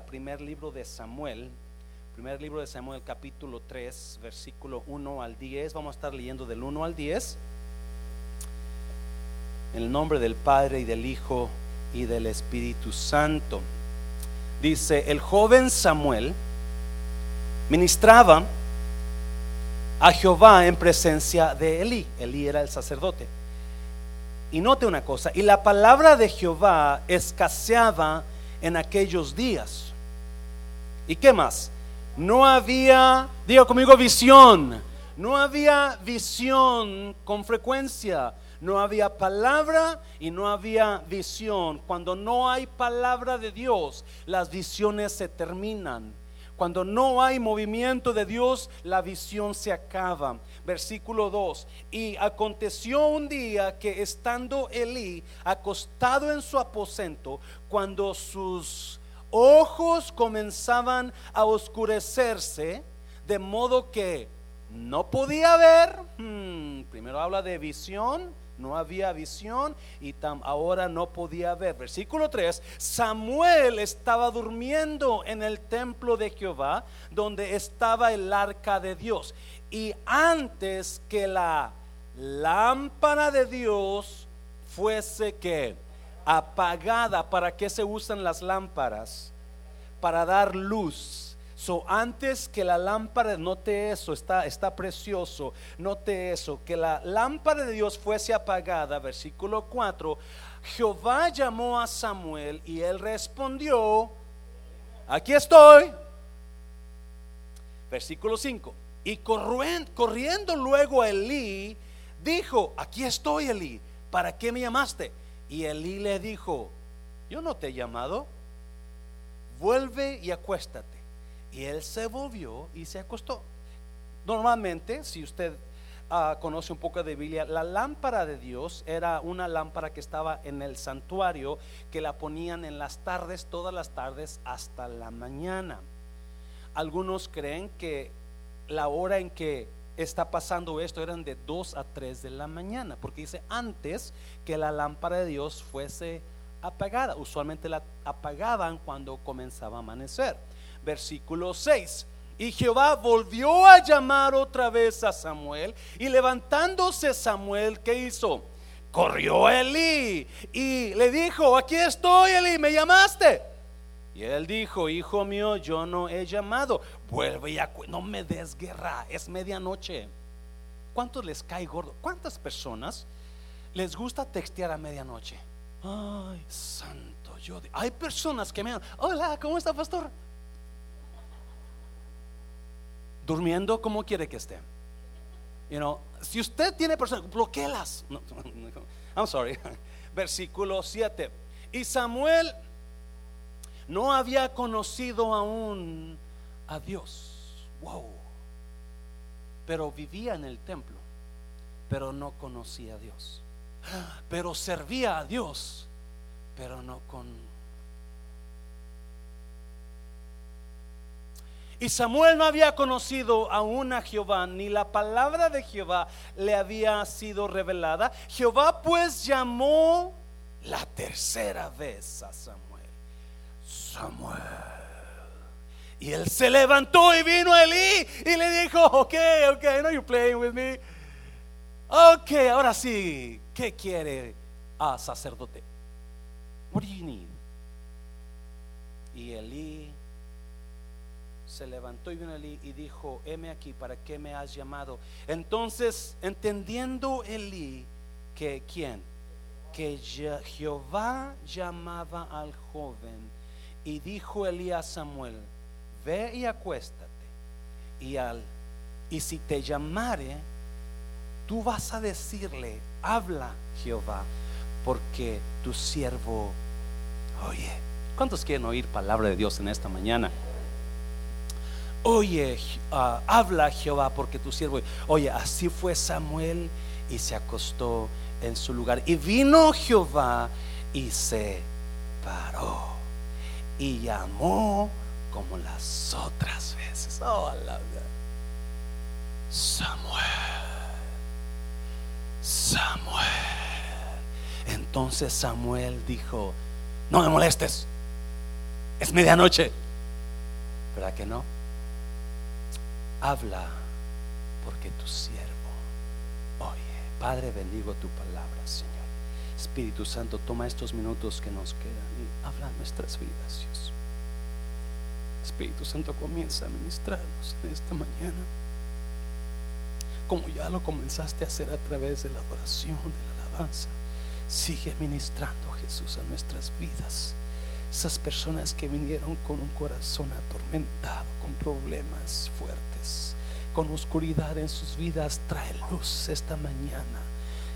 primer libro de Samuel, primer libro de Samuel capítulo 3, versículo 1 al 10. Vamos a estar leyendo del 1 al 10. En el nombre del Padre y del Hijo y del Espíritu Santo. Dice, el joven Samuel ministraba a Jehová en presencia de Elí. Elí era el sacerdote. Y note una cosa, y la palabra de Jehová escaseaba en aquellos días. ¿Y qué más? No había, diga conmigo, visión. No había visión con frecuencia. No había palabra y no había visión. Cuando no hay palabra de Dios, las visiones se terminan. Cuando no hay movimiento de Dios, la visión se acaba. Versículo 2. Y aconteció un día que estando Elí acostado en su aposento, cuando sus ojos comenzaban a oscurecerse, de modo que no podía ver, hmm, primero habla de visión, no había visión y ahora no podía ver. Versículo 3, Samuel estaba durmiendo en el templo de Jehová, donde estaba el arca de Dios. Y antes que la lámpara de Dios fuese que apagada, ¿para qué se usan las lámparas? Para dar luz So, antes que la lámpara, note eso, está, está precioso, note eso, que la lámpara de Dios fuese apagada, versículo 4, Jehová llamó a Samuel y él respondió, aquí estoy. Versículo 5, y corriendo, luego a Elí, dijo, aquí estoy Elí, ¿para qué me llamaste? Y Elí le dijo, yo no te he llamado, vuelve y acuéstate. Y él se volvió y se acostó. Normalmente, si usted ah, conoce un poco de Biblia, la lámpara de Dios era una lámpara que estaba en el santuario, que la ponían en las tardes, todas las tardes, hasta la mañana. Algunos creen que la hora en que está pasando esto eran de 2 a 3 de la mañana, porque dice antes que la lámpara de Dios fuese apagada. Usualmente la apagaban cuando comenzaba a amanecer versículo 6. Y Jehová volvió a llamar otra vez a Samuel y levantándose Samuel, ¿qué hizo? Corrió Elí y le dijo, aquí estoy Elí, me llamaste. Y él dijo, hijo mío, yo no he llamado, vuelve ya, no me des guerra, es medianoche. ¿Cuántos les cae gordo? ¿Cuántas personas les gusta textear a medianoche? Ay, santo, yo... Hay personas que me... Hola, ¿cómo está, pastor? durmiendo, ¿cómo quiere que esté? You know, si usted tiene personas, bloquealas. I'm sorry. Versículo 7. Y Samuel no había conocido aún a Dios. Wow. Pero vivía en el templo, pero no conocía a Dios. Pero servía a Dios, pero no con Y Samuel no había conocido aún a Jehová, ni la palabra de Jehová le había sido revelada. Jehová pues llamó la tercera vez a Samuel. Samuel. Y él se levantó y vino a Elí y le dijo, ok, ok, I know you're playing with me. Ok, ahora sí, ¿qué quiere, ah, sacerdote? What do you need? Y Elí se levantó y vino Elí y dijo, heme aquí, ¿para qué me has llamado? Entonces, entendiendo Elí que quién, que Jehová llamaba al joven y dijo Elí a Samuel, ve y acuéstate y al y si te llamare, tú vas a decirle, habla Jehová, porque tu siervo oye. ¿Cuántos quieren oír palabra de Dios en esta mañana? oye, ah, habla Jehová porque tu siervo, oye, así fue Samuel y se acostó en su lugar. Y vino Jehová y se paró y llamó como las otras veces. Oh, Samuel, Samuel. Entonces Samuel dijo, no me molestes, es medianoche ¿Verdad que no? Habla porque tu siervo oye. Padre, bendigo tu palabra, Señor. Espíritu Santo, toma estos minutos que nos quedan y habla nuestras vidas, Dios. Espíritu Santo, comienza a ministrarnos en esta mañana. Como ya lo comenzaste a hacer a través de la adoración, de la alabanza. Sigue ministrando, Jesús, a nuestras vidas. Esas personas que vinieron con un corazón atormentado, con problemas fuertes, con oscuridad en sus vidas, trae luz esta mañana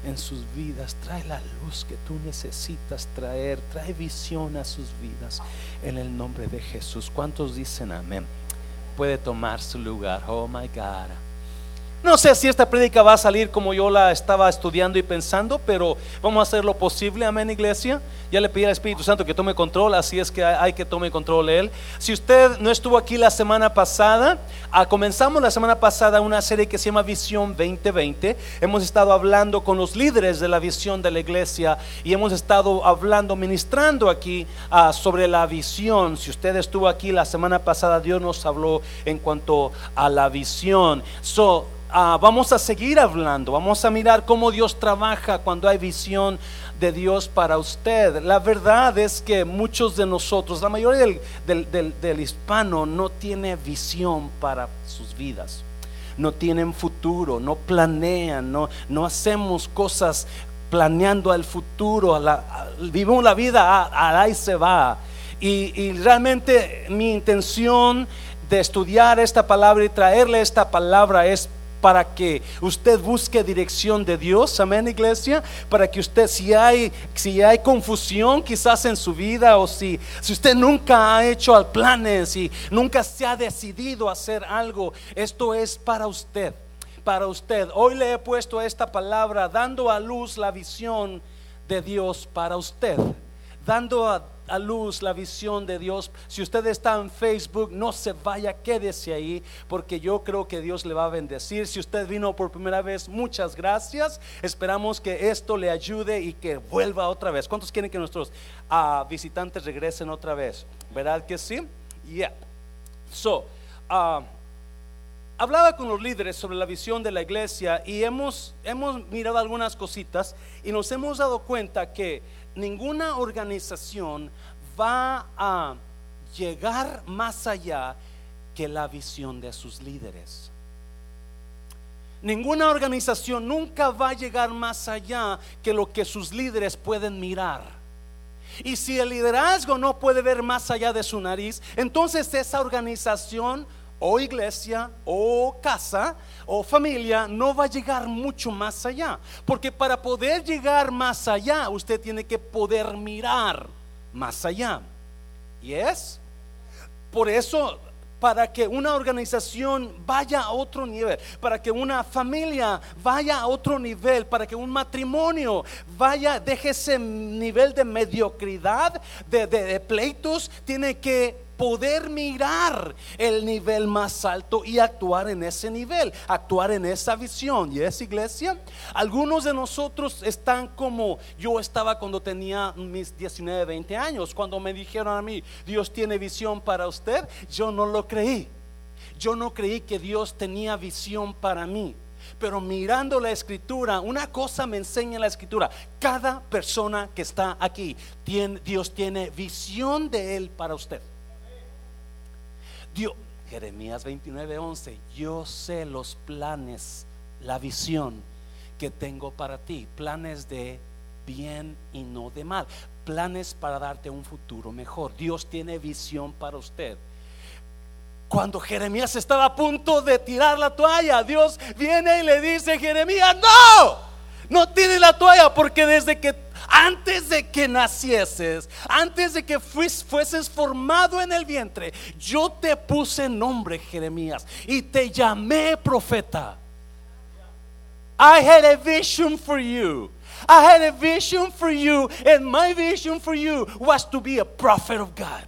en sus vidas, trae la luz que tú necesitas traer, trae visión a sus vidas en el nombre de Jesús. ¿Cuántos dicen amén? Puede tomar su lugar. Oh my God. No sé si esta prédica va a salir como yo la estaba estudiando y pensando, pero vamos a hacer lo posible, amén iglesia. Ya le pedí al Espíritu Santo que tome control, así es que hay que tome control él. Si usted no estuvo aquí la semana pasada, ah, comenzamos la semana pasada una serie que se llama Visión 2020. Hemos estado hablando con los líderes de la visión de la iglesia y hemos estado hablando, ministrando aquí ah, sobre la visión. Si usted estuvo aquí la semana pasada, Dios nos habló en cuanto a la visión. So, Ah, vamos a seguir hablando, vamos a mirar cómo Dios trabaja cuando hay visión de Dios para usted. La verdad es que muchos de nosotros, la mayoría del, hispano no tiene visión para sus vidas, no tienen futuro, no planean, no, no hacemos cosas planeando al futuro, vivimos la vida, a, ahí se va. y realmente mi intención de estudiar esta palabra y traerle esta palabra es para que usted busque dirección de Dios, amén iglesia, para que usted si hay si hay confusión quizás en su vida o si si usted nunca ha hecho planes y nunca se ha decidido hacer algo, esto es para usted, para usted. Hoy le he puesto esta palabra dando a luz la visión de Dios para usted, dando a a luz la visión de Dios. Si usted está en Facebook, no se vaya, quédese ahí, porque yo creo que Dios le va a bendecir. Si usted vino por primera vez, muchas gracias. Esperamos que esto le ayude y que vuelva otra vez. ¿Cuántos quieren que nuestros uh, visitantes regresen otra vez? ¿Verdad que sí? Yeah. So, uh, hablaba con los líderes sobre la visión de la iglesia y hemos, hemos mirado algunas cositas y nos hemos dado cuenta que ninguna organización va a llegar más allá que la visión de sus líderes. Ninguna organización nunca va a llegar más allá que lo que sus líderes pueden mirar. Y si el liderazgo no puede ver más allá de su nariz, entonces esa organización o iglesia o casa o familia no va a llegar mucho más allá. Porque para poder llegar más allá, usted tiene que poder mirar más allá. ¿Y es? Por eso, para que una organización vaya a otro nivel, para que una familia vaya a otro nivel, para que un matrimonio vaya, deje ese nivel de mediocridad, de, de pleitos, tiene que poder mirar el nivel más alto y actuar en ese nivel, actuar en esa visión. ¿Y es iglesia? Algunos de nosotros están como yo estaba cuando tenía mis 19, 20 años, cuando me dijeron a mí, Dios tiene visión para usted, yo no lo creí. Yo no creí que Dios tenía visión para mí. Pero mirando la escritura, una cosa me enseña la escritura. Cada persona que está aquí, Dios tiene visión de Él para usted. Dios, Jeremías 29, 11, yo sé los planes, la visión que tengo para ti, planes de bien y no de mal, planes para darte un futuro mejor. Dios tiene visión para usted. Cuando Jeremías estaba a punto de tirar la toalla, Dios viene y le dice, Jeremías, no, no tires la toalla porque desde que antes de que nacieses, antes de que fueses formado en el vientre, yo te puse nombre, Jeremías, y te llamé profeta. I had a vision for you. I had a vision for you, and my vision for you was to be a prophet of God.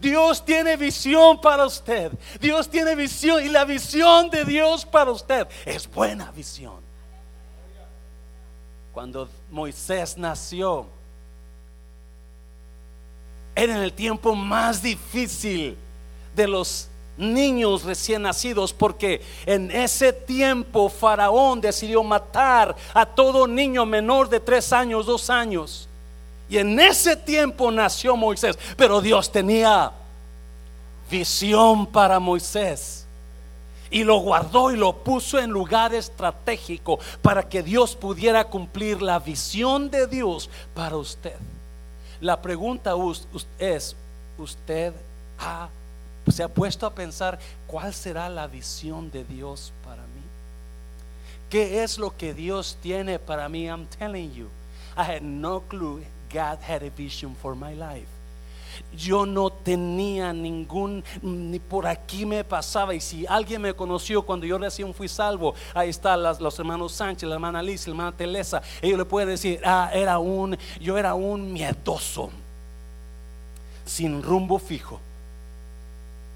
Dios tiene visión para usted. Dios tiene visión y la visión de Dios para usted es buena visión. Cuando Moisés nació, era en el tiempo más difícil de los niños recién nacidos porque en ese tiempo Faraón decidió matar a todo niño menor de tres años, dos años. Y en ese tiempo nació Moisés, pero Dios tenía visión para Moisés. Y lo guardó y lo puso en lugar estratégico para que Dios pudiera cumplir la visión de Dios para usted. La pregunta es, ¿usted se ha puesto a pensar cuál será la visión de Dios para mí? ¿Qué es lo que Dios tiene para mí? I'm telling you, I had no clue God had a vision for my life. Yo no tenía ningún, ni por aquí me pasaba. Y si alguien me conoció cuando yo recién fui salvo, ahí están los hermanos Sánchez, la hermana Liz, la hermana Telesa. Ellos le pueden decir, ah, era un, yo era un miedoso, sin rumbo fijo,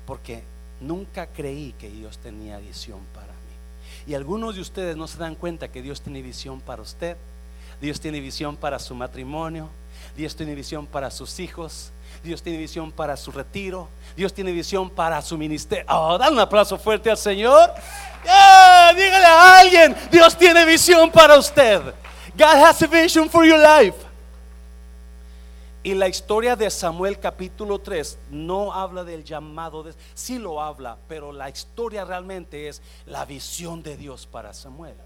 porque nunca creí que Dios tenía visión para mí. Y algunos de ustedes no se dan cuenta que Dios tiene visión para usted. Dios tiene visión para su matrimonio. Dios tiene visión para sus hijos. Dios tiene visión para su retiro. Dios tiene visión para su ministerio. Oh, dale un aplauso fuerte al Señor. dígale a alguien, Dios tiene visión para usted. God has a vision for your life. Y la historia de Samuel capítulo 3 no habla del llamado, de, sí lo habla, pero la historia realmente es la visión de Dios para Samuel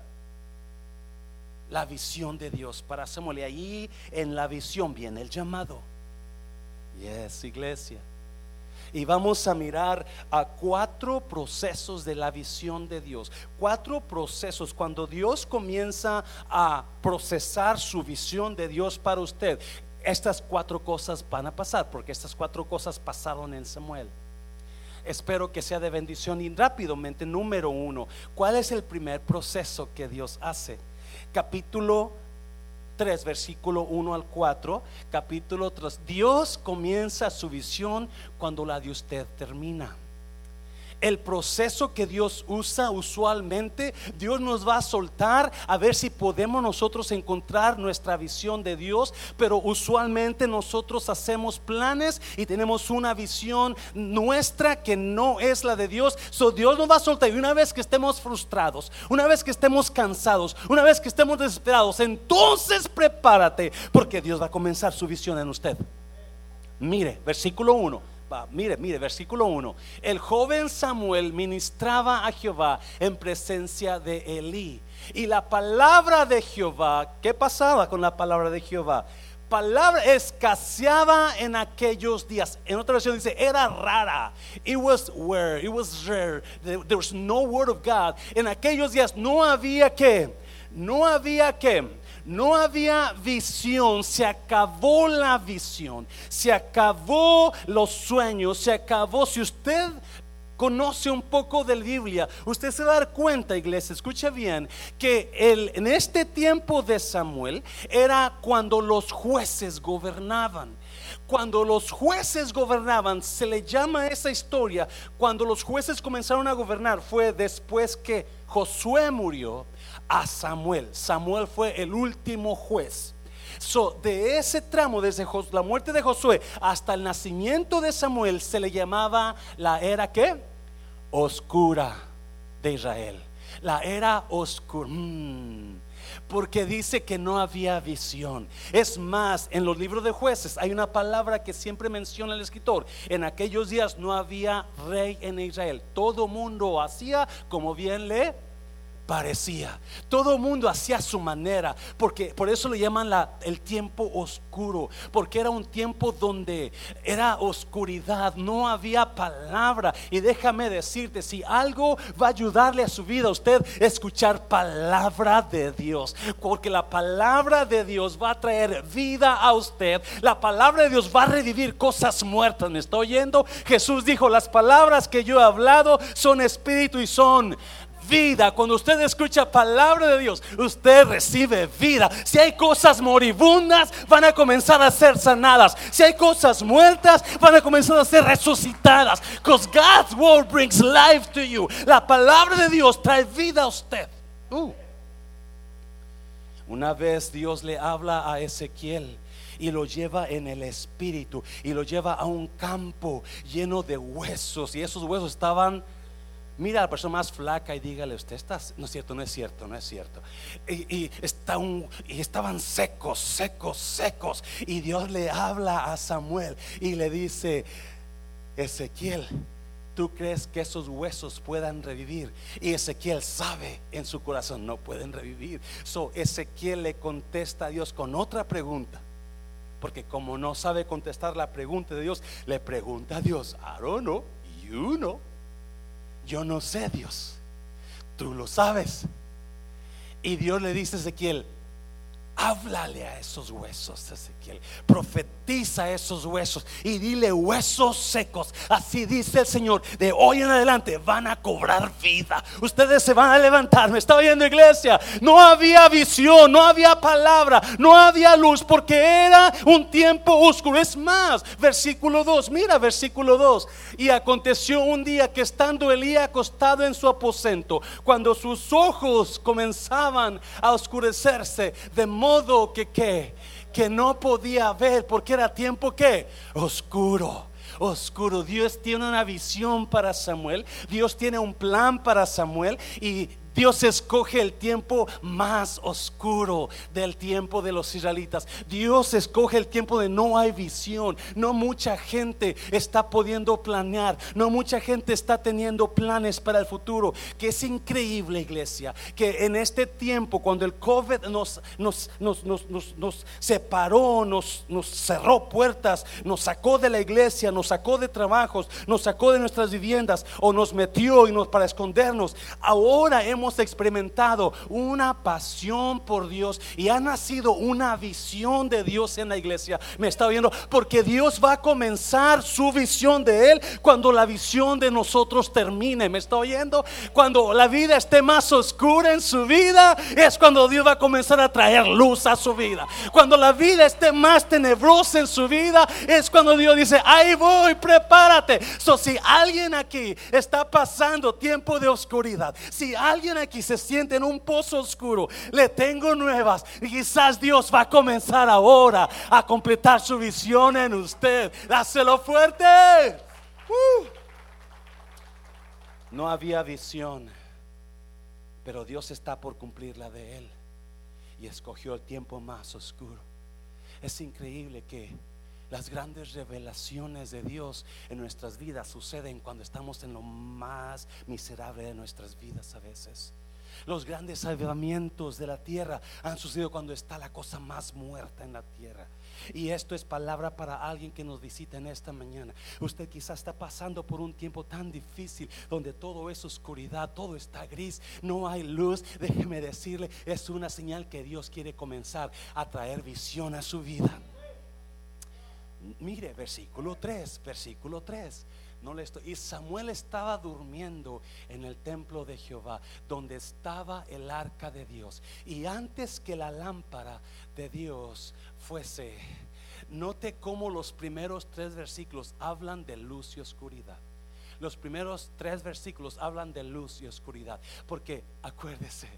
la visión de Dios para Samuel. Y ahí en la visión viene el llamado. Yes, iglesia. Y vamos a mirar a cuatro procesos de la visión de Dios. Cuatro procesos cuando Dios comienza a procesar su visión de Dios para usted. Estas cuatro cosas van a pasar porque estas cuatro cosas pasaron en Samuel. Espero que sea de bendición y rápidamente, número uno, ¿cuál es el primer proceso que Dios hace? capítulo 3, versículo 1 al 4, capítulo 3. Dios comienza su visión cuando la de usted termina el proceso que Dios usa usualmente, Dios nos va a soltar a ver si podemos nosotros encontrar nuestra visión de Dios, pero usualmente nosotros hacemos planes y tenemos una visión nuestra que no es la de Dios. So Dios nos va a soltar y una vez que estemos frustrados, una vez que estemos cansados, una vez que estemos desesperados, entonces prepárate porque Dios va a comenzar su visión en usted. Mire, versículo 1 mire, mire, versículo 1. El joven Samuel ministraba a Jehová en presencia de Elí. Y la palabra de Jehová, ¿qué pasaba con la palabra de Jehová? Palabra escaseaba en aquellos días. En otra versión dice, era rara. It was rare, it was rare. There was no word of God. En aquellos días no había que, no había que no había visión, se acabó la visión, se acabó los sueños, se acabó. Si usted conoce un poco de la Biblia, usted se va a dar cuenta, iglesia, escucha bien, que en este tiempo de Samuel era cuando los jueces gobernaban. Cuando los jueces gobernaban, se le llama esa historia, cuando los jueces comenzaron a gobernar, fue después que Josué murió a Samuel. Samuel fue el último juez. So, de ese tramo, desde la muerte de Josué hasta el nacimiento de Samuel, se le llamaba la era que oscura de Israel. La era oscura. Mm. porque dice que no había visión. Es más, en los libros de jueces hay una palabra que siempre menciona el escritor. En aquellos días no había rey en Israel. Todo mundo hacía como bien le parecía. Todo mundo hacía su manera, porque por eso le llaman la, el tiempo oscuro, porque era un tiempo donde era oscuridad, no había palabra. Y déjame decirte, si algo va a ayudarle a su vida, usted escuchar palabra de Dios, porque la palabra de Dios va a traer vida a usted. La palabra de Dios va a revivir cosas muertas. ¿Me está oyendo? Jesús dijo, las palabras que yo he hablado son espíritu y son vida. Cuando usted escucha palabra de Dios, usted recibe vida. Si hay cosas moribundas, van a comenzar a ser sanadas. Si hay cosas muertas, van a comenzar a ser resucitadas. Because God's word brings life to you. La palabra de Dios trae vida a usted. Uh. Una vez Dios le habla a Ezequiel y lo lleva en el espíritu y lo lleva a un campo lleno de huesos y esos huesos estaban Mira a la persona más flaca y dígale, usted está, no es cierto, no es cierto, no es cierto. Y, está un, y estaban secos, secos, secos. Y Dios le habla a Samuel y le dice, Ezequiel, ¿tú crees que esos huesos puedan revivir? Y Ezequiel sabe en su corazón, no pueden revivir. So Ezequiel le contesta a Dios con otra pregunta. Porque como no sabe contestar la pregunta de Dios, le pregunta a Dios, I don't know, you know. Yo no sé, Dios. Tú lo sabes. Y Dios le dice a Ezequiel, háblale a esos huesos, Ezequiel. Profetiza esos huesos y dile huesos secos. Así dice el Señor. De hoy en adelante van a cobrar vida. Ustedes se van a levantar. Me está oyendo iglesia. No había visión, no había palabra, no había luz porque era un tiempo oscuro. Es más, versículo 2. Mira, versículo 2. Y aconteció un día que estando Elías acostado en su aposento, cuando sus ojos comenzaban a oscurecerse, de modo que que que no podía ver porque era tiempo que oscuro. Oscuro. Dios tiene una visión para Samuel, Dios tiene un plan para Samuel. Y Dios escoge el tiempo más oscuro del tiempo de los israelitas. Dios escoge el tiempo de no hay visión. No mucha gente está pudiendo planear. No mucha gente está teniendo planes para el futuro. Que es increíble, iglesia, que en este tiempo, cuando el COVID nos, nos, nos, nos separó, nos, nos cerró puertas, nos sacó de la iglesia, nos sacó de trabajos, nos sacó de nuestras viviendas o nos metió y nos para escondernos. Ahora hemos experimentado una pasión por Dios y ha nacido una visión de Dios en la iglesia. Me está viendo porque Dios va a comenzar su visión de Él cuando la visión de nosotros termine. ¿Me está oyendo? Cuando la vida esté más oscura en su vida, es cuando Dios va a comenzar a traer luz a su vida. Cuando la vida esté más tenebrosa en su vida, es cuando Dios dice, ahí voy, prepárate. So, si alguien aquí está pasando tiempo de oscuridad, si alguien aquí se siente en un pozo oscuro, le tengo nuevas. Y quizás Dios va a comenzar ahora a completar su visión en usted. Dáselo fuerte. Uh. No había visión, pero Dios está por cumplir la de Él. Y escogió el tiempo más oscuro. Es increíble que las grandes revelaciones de Dios en nuestras vidas suceden cuando estamos en lo más miserable de nuestras vidas a veces. Los grandes avivamientos de la tierra han sucedido cuando está la cosa más muerta en la tierra. Y esto es palabra para alguien que nos visita en esta mañana. Usted quizás está pasando por un tiempo tan difícil donde todo es oscuridad, todo está gris, no hay luz. Déjeme decirle, es una señal que Dios quiere comenzar a traer visión a su vida. Mire, versículo 3, versículo 3. No le estoy. Y Samuel estaba durmiendo en el templo de Jehová, donde estaba el arca de Dios. Y antes que la lámpara de Dios fuese, note cómo los primeros tres versículos hablan de luz y oscuridad. Los primeros tres versículos hablan de luz y oscuridad. Porque acuérdese,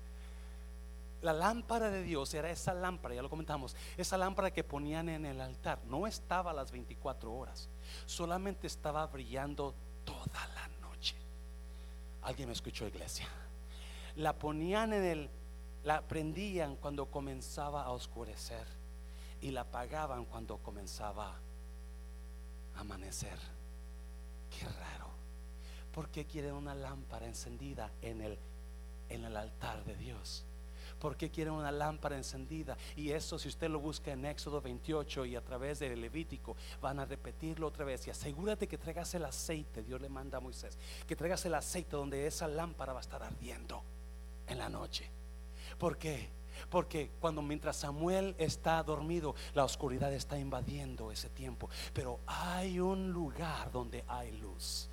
la lámpara de Dios era esa lámpara, ya lo comentamos, esa lámpara que ponían en el altar. No estaba a las 24 horas, solamente estaba brillando toda la noche. ¿Alguien me escuchó, iglesia? La ponían en el, la prendían cuando comenzaba a oscurecer y la apagaban cuando comenzaba a amanecer. Qué raro. ¿Por qué quieren una lámpara encendida en el, en el altar de Dios? ¿Por qué quieren una lámpara encendida? Y eso si usted lo busca en Éxodo 28 y a través de Levítico, van a repetirlo otra vez. Y asegúrate que traigas el aceite, Dios le manda a Moisés, que traigas el aceite donde esa lámpara va a estar ardiendo en la noche. ¿Por qué? Porque cuando mientras Samuel está dormido, la oscuridad está invadiendo ese tiempo. Pero hay un lugar donde hay luz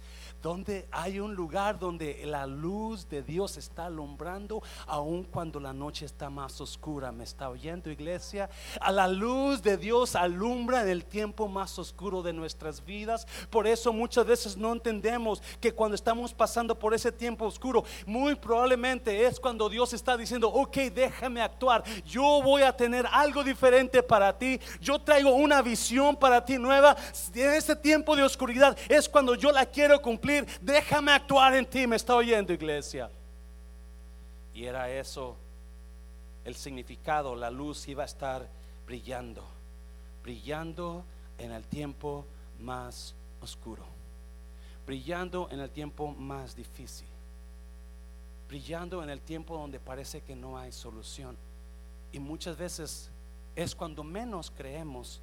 donde hay un lugar donde la luz de Dios está alumbrando, aun cuando la noche está más oscura. ¿Me está oyendo, iglesia? A la luz de Dios alumbra en el tiempo más oscuro de nuestras vidas. Por eso muchas veces no entendemos que cuando estamos pasando por ese tiempo oscuro, muy probablemente es cuando Dios está diciendo, ok, déjame actuar. Yo voy a tener algo diferente para ti. Yo traigo una visión para ti nueva. En ese tiempo de oscuridad es cuando yo la quiero cumplir déjame actuar en ti, me está oyendo iglesia. Y era eso el significado, la luz iba a estar brillando, brillando en el tiempo más oscuro, brillando en el tiempo más difícil, brillando en el tiempo donde parece que no hay solución. Y muchas veces es cuando menos creemos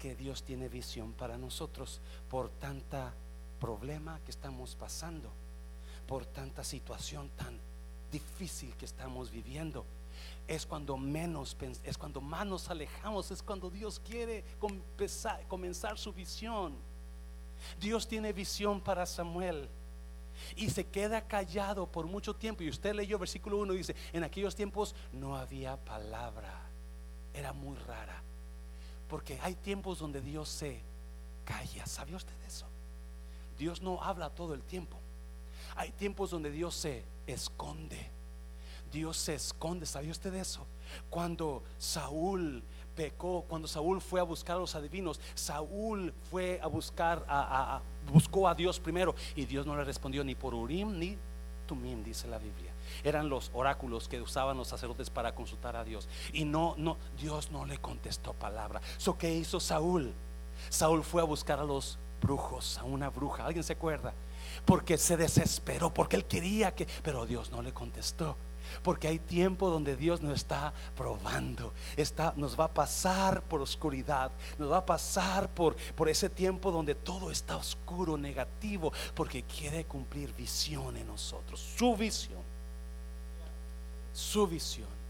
que Dios tiene visión para nosotros por tanta problema que estamos pasando, por tanta situación tan difícil que estamos viviendo. Es cuando menos, es cuando más nos alejamos, es cuando Dios quiere comenzar, su visión. Dios tiene visión para Samuel y se queda callado por mucho tiempo. Y usted leyó versículo 1 dice, en aquellos tiempos no había palabra, era muy rara. Porque hay tiempos donde Dios se calla. ¿Sabía usted eso? Dios no habla todo el tiempo. Hay tiempos donde Dios se esconde. Dios se esconde. ¿Sabía usted eso? Cuando Saúl pecó, cuando Saúl fue a buscar a los adivinos, Saúl fue a buscar, a, buscó a Dios primero y Dios no le respondió ni por Urim ni Tumim, dice la Biblia. Eran los oráculos que usaban los sacerdotes para consultar a Dios. Y no, no, Dios no le contestó palabra. So, ¿qué hizo Saúl? Saúl fue a buscar a los brujos, a una bruja. ¿Alguien se acuerda? Porque se desesperó, porque él quería que, pero Dios no le contestó. Porque hay tiempo donde Dios nos está probando, está, nos va a pasar por oscuridad, nos va a pasar por, por ese tiempo donde todo está oscuro, negativo, porque quiere cumplir visión en nosotros, su visión, su visión.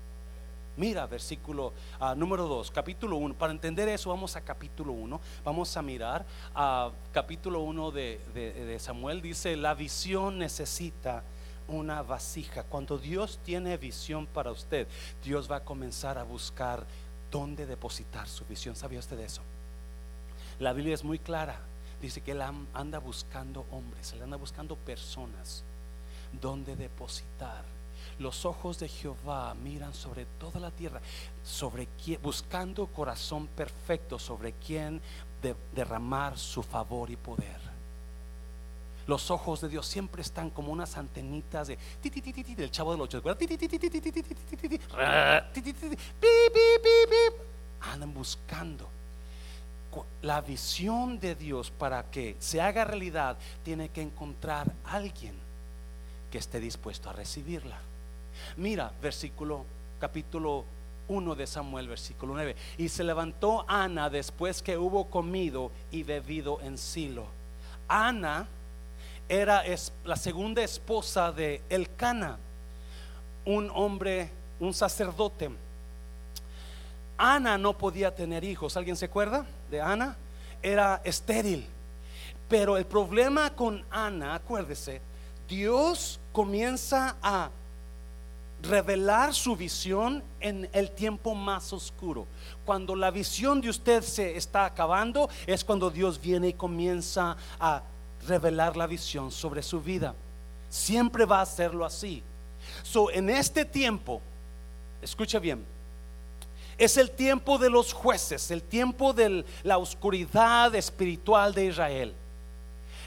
Mira, versículo ah, número 2, capítulo 1. Para entender eso, vamos a capítulo 1. Vamos a mirar a capítulo 1 de, Samuel. Dice, la visión necesita una vasija. Cuando Dios tiene visión para usted, Dios va a comenzar a buscar dónde depositar su visión. ¿Sabía usted de eso? La Biblia es muy clara. Dice que Él anda buscando hombres, Él anda buscando personas donde depositar los ojos de Jehová miran sobre toda la tierra, buscando corazón perfecto, sobre quien derramar su favor y poder. Los ojos de Dios siempre están como unas antenitas de del chavo del ocho. Andan buscando. La visión de Dios para que se haga realidad tiene que encontrar alguien que esté dispuesto a recibirla. Mira, versículo, capítulo 1 de Samuel, versículo 9. Y se levantó Ana después que hubo comido y bebido en Silo. Ana era la segunda esposa de Elcana, un hombre, un sacerdote. Ana no podía tener hijos. ¿Alguien se acuerda de Ana? Era estéril. Pero el problema con Ana, acuérdese, Dios comienza a revelar su visión en el tiempo más oscuro. Cuando la visión de usted se está acabando, es cuando Dios viene y comienza a revelar la visión sobre su vida. Siempre va a hacerlo así. So, en este tiempo, escucha bien, es el tiempo de los jueces, el tiempo de la oscuridad espiritual de Israel.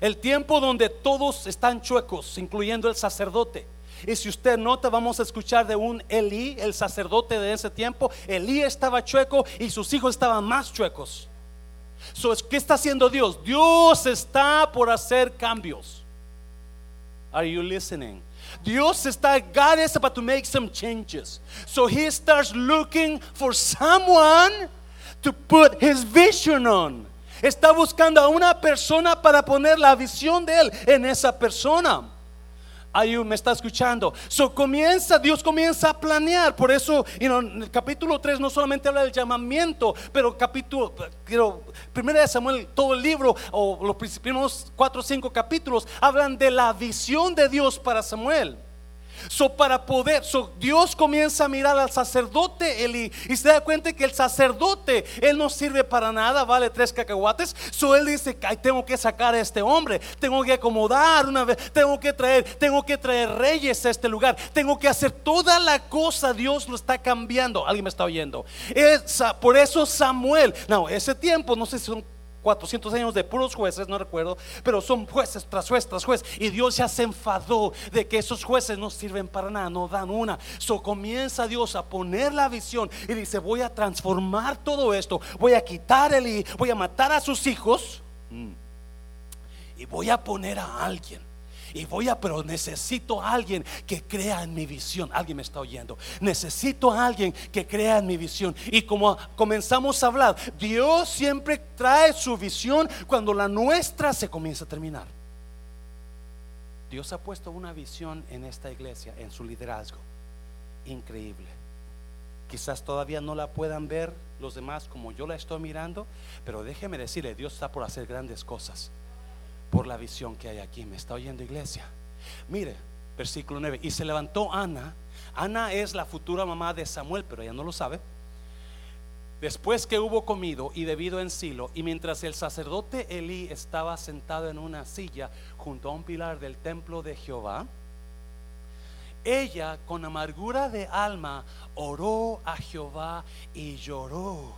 El tiempo donde todos están chuecos, incluyendo el sacerdote. Y si usted nota, vamos a escuchar de un Elí, el sacerdote de ese tiempo. Elí estaba chueco y sus hijos estaban más chuecos. So, ¿Qué está haciendo Dios? Dios está por hacer cambios. Are you listening? Dios está, God is about to make some changes. So he starts looking for someone to put his vision on. Está buscando a una persona para poner la visión de él en esa persona. Ahí me está escuchando. So comienza, Dios comienza a planear. Por eso, en el capítulo 3 no solamente habla del llamamiento, pero capítulo, quiero, primera de Samuel, todo el libro, o los primeros cuatro o cinco capítulos, hablan de la visión de Dios para Samuel. So, para poder, so, Dios comienza a mirar al sacerdote Eli y se da cuenta que el sacerdote, él no sirve para nada, vale tres cacahuates. So, él dice, Ay, tengo que sacar a este hombre, tengo que acomodar una vez, tengo que traer, tengo que traer reyes a este lugar, tengo que hacer toda la cosa. Dios lo está cambiando. Alguien me está oyendo. por eso Samuel, no, ese tiempo, no sé son 400 años de puros jueces, no recuerdo, pero son jueces tras juez tras juez. Y Dios ya se enfadó de que esos jueces no sirven para nada, no dan una. So comienza Dios a poner la visión y dice: Voy a transformar todo esto, voy a quitar el voy a matar a sus hijos mm, y voy a poner a alguien y voy a, pero necesito a alguien que crea en mi visión. Alguien me está oyendo. Necesito a alguien que crea en mi visión. Y como comenzamos a hablar, Dios siempre trae su visión cuando la nuestra se comienza a terminar. Dios ha puesto una visión en esta iglesia, en su liderazgo. Increíble. Quizás todavía no la puedan ver los demás como yo la estoy mirando, pero déjeme decirle, Dios está por hacer grandes cosas por la visión que hay aquí. ¿Me está oyendo iglesia? Mire, versículo 9. Y se levantó Ana. Ana es la futura mamá de Samuel, pero ella no lo sabe. Después que hubo comido y bebido en Silo, y mientras el sacerdote Elí estaba sentado en una silla junto a un pilar del templo de Jehová, ella con amargura de alma oró a Jehová y lloró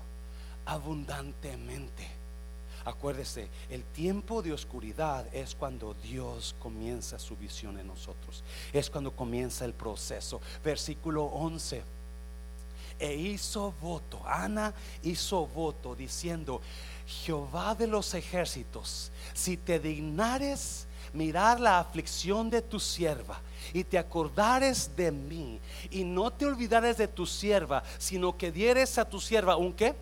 abundantemente. Acuérdese, el tiempo de oscuridad es cuando Dios comienza su visión en nosotros. Es cuando comienza el proceso. Versículo 11. E hizo voto, Ana hizo voto diciendo, Jehová de los ejércitos, si te dignares mirar la aflicción de tu sierva y te acordares de mí y no te olvidares de tu sierva, sino que dieres a tu sierva un qué?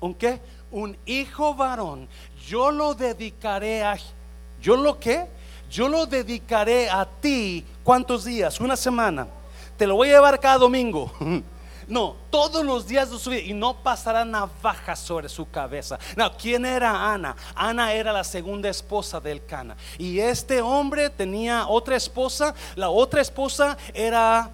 ¿Un qué? Un hijo varón, yo lo dedicaré a, yo lo que, yo lo dedicaré a ti, ¿cuántos días? Una semana. Te lo voy a llevar cada domingo. No, todos los días de su vida y no pasará navaja sobre su cabeza. No, ¿quién era Ana? Ana era la segunda esposa del Cana. Y este hombre tenía otra esposa. La otra esposa era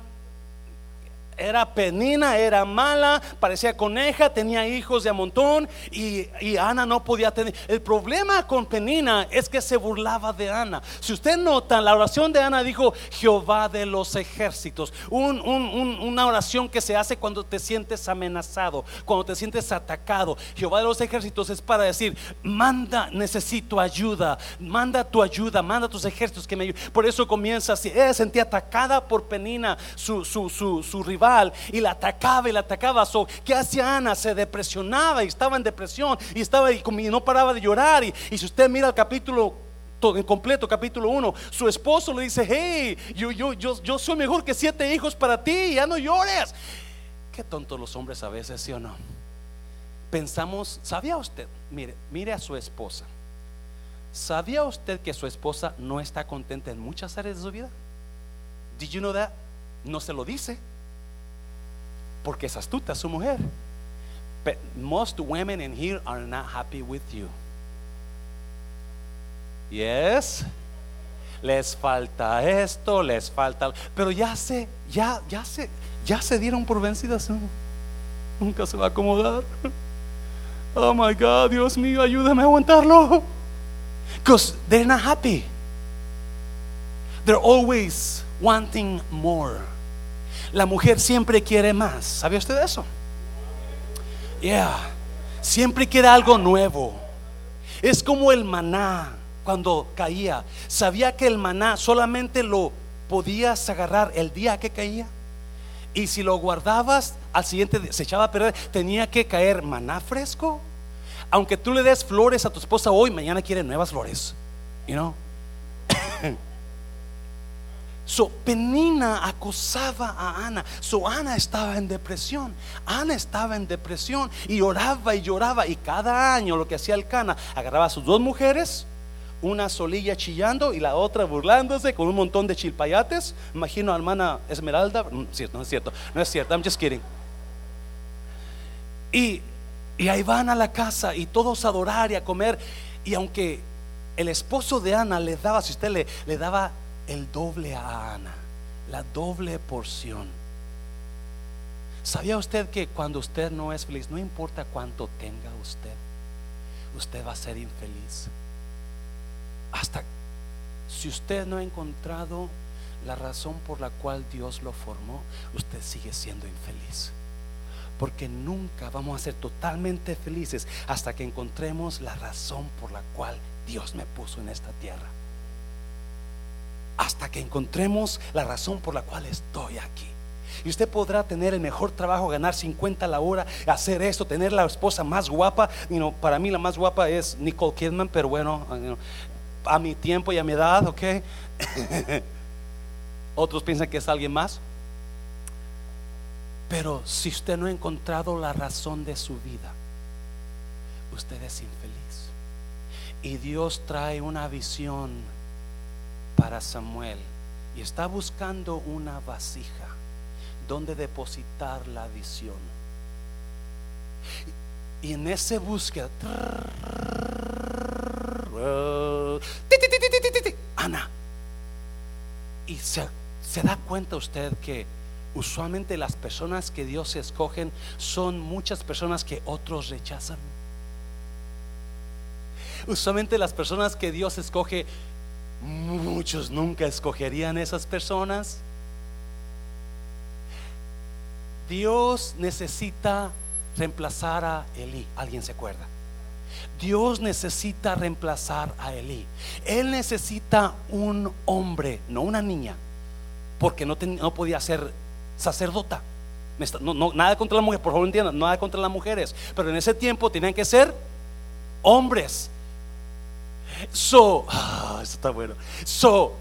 era penina, era mala, parecía coneja, tenía hijos de a montón y, Ana no podía tener. El problema con penina es que se burlaba de Ana. Si usted nota, la oración de Ana dijo Jehová de los ejércitos. una oración que se hace cuando te sientes amenazado, cuando te sientes atacado. Jehová de los ejércitos es para decir, manda, necesito ayuda, manda tu ayuda, manda tus ejércitos que me ayuden. Por eso comienza así. Ella sentía atacada por penina, su, su, su, su rival y la atacaba y la atacaba. So, ¿Qué hacía Ana? Se depresionaba y estaba en depresión y estaba y, no paraba de llorar. Y, si usted mira el capítulo todo, en completo, capítulo 1, su esposo le dice, hey, yo, yo, yo, yo soy mejor que siete hijos para ti, ya no llores. Qué tontos los hombres a veces, ¿sí o no? Pensamos, ¿sabía usted? Mire, mire a su esposa. ¿Sabía usted que su esposa no está contenta en muchas áreas de su vida? Did you know that? No se lo dice porque es astuta su mujer. But most women in here are not happy with you. Yes. Les falta esto, les falta, pero ya se, ya, ya se, ya se dieron por vencidas. Nunca se va a acomodar. Oh my God, Dios mío, ayúdame a aguantarlo. Because they're not happy. They're always wanting more. La mujer siempre quiere más. ¿Sabe usted eso? Yeah. Siempre quiere algo nuevo. Es como el maná cuando caía. ¿Sabía que el maná solamente lo podías agarrar el día que caía? Y si lo guardabas, al siguiente se echaba a perder. Tenía que caer maná fresco. Aunque tú le des flores a tu esposa hoy, mañana quiere nuevas flores. You know? So, Penina acosaba a Ana. So, Ana estaba en depresión. Ana estaba en depresión y oraba y lloraba. Y cada año lo que hacía el Cana, agarraba a sus dos mujeres, una solilla chillando y la otra burlándose con un montón de chilpayates. Imagino a hermana Esmeralda. No, cierto, no es cierto, no es cierto. I'm just kidding. Y, y ahí van a la casa y todos a adorar y a comer. Y aunque el esposo de Ana le daba, si usted le, le daba el doble a Ana, la doble porción. ¿Sabía usted que cuando usted no es feliz, no importa cuánto tenga usted, usted va a ser infeliz? Hasta si usted no ha encontrado la razón por la cual Dios lo formó, usted sigue siendo infeliz. Porque nunca vamos a ser totalmente felices hasta que encontremos la razón por la cual Dios me puso en esta tierra. Hasta que encontremos la razón por la cual estoy aquí. Y usted podrá tener el mejor trabajo, ganar 50 a la hora, hacer esto, tener la esposa más guapa. para mí la más guapa es Nicole Kidman, pero bueno, a mi tiempo y a mi edad, ¿ok? Otros piensan que es alguien más. Pero si usted no ha encontrado la razón de su vida, usted es infeliz. Y Dios trae una visión para Samuel y está buscando una vasija donde depositar la visión. Y en ese búsqueda, Ana, y se, se da cuenta usted que usualmente las personas que Dios escogen son muchas personas que otros rechazan. Usualmente las personas que Dios escoge, muchos nunca escogerían esas personas. Dios necesita reemplazar a Elí. ¿Alguien se acuerda? Dios necesita reemplazar a Elí. Él necesita un hombre, no una niña, porque no, podía ser sacerdota. Nada contra la mujer, por favor entiendan, nada contra las mujeres, pero en ese tiempo tenían que ser hombres. So, ah, eso está bueno. So,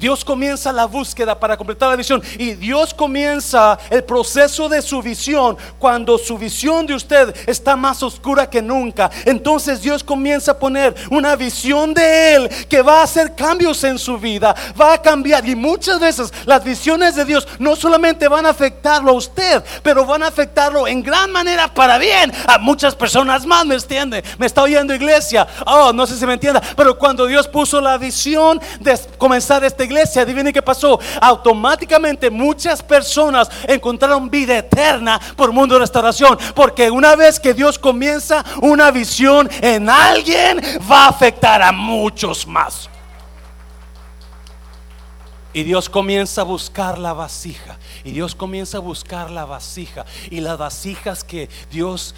Dios comienza la búsqueda para completar la visión y Dios comienza el proceso de su visión cuando su visión de usted está más oscura que nunca. Entonces Dios comienza a poner una visión de Él que va a hacer cambios en su vida, va a cambiar. Y muchas veces las visiones de Dios no solamente van a afectarlo a usted, pero van a afectarlo en gran manera para bien a muchas personas más. ¿Me entiende? Me está oyendo iglesia. Oh, no sé si me entienda, pero cuando Dios puso la visión de comenzar este iglesia, adivine qué pasó. Automáticamente muchas personas encontraron vida eterna por mundo de restauración. Porque una vez que Dios comienza una visión en alguien, va a afectar a muchos más. Y Dios comienza a buscar la vasija. Y Dios comienza a buscar la vasija. Y las vasijas que Dios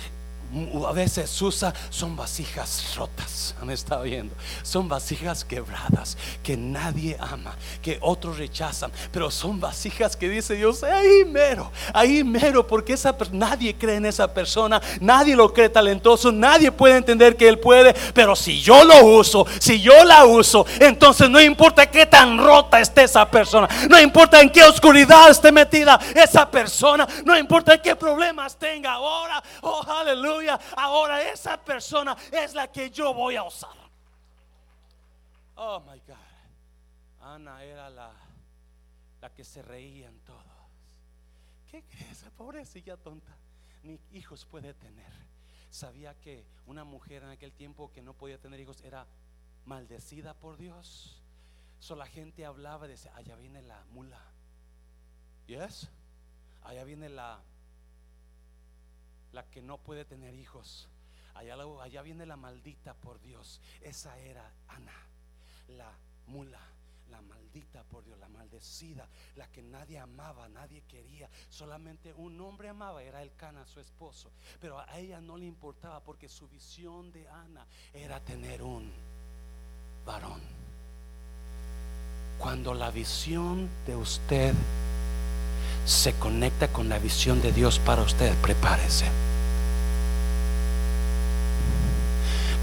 a veces usa son vasijas rotas. Me está oyendo. Son vasijas quebradas que nadie ama, que otros rechazan. Pero son vasijas que dice Dios, ahí mero, ahí mero, porque esa nadie cree en esa persona, nadie lo cree talentoso, nadie puede entender que él puede. Pero si yo lo uso, si yo la uso, entonces no importa qué tan rota esté esa persona, no importa en qué oscuridad esté metida esa persona, no importa qué problemas tenga ahora. Oh, aleluya ahora esa persona es la que yo voy a usar. Oh my God. Ana era la, la que se reían todos. ¿Qué crees? Pobrecilla tonta. Ni hijos puede tener. Sabía que una mujer en aquel tiempo que no podía tener hijos era maldecida por Dios. So la gente hablaba de allá viene la mula. Yes. Allá viene la la que no puede tener hijos. Allá, allá viene la maldita por Dios. Esa era Ana, la mula, la maldita por Dios, la maldecida, la que nadie amaba, nadie quería. Solamente un hombre amaba, era el Cana, su esposo. Pero a ella no le importaba porque su visión de Ana era tener un varón. Cuando la visión de usted se conecta con la visión de Dios para usted, prepárese.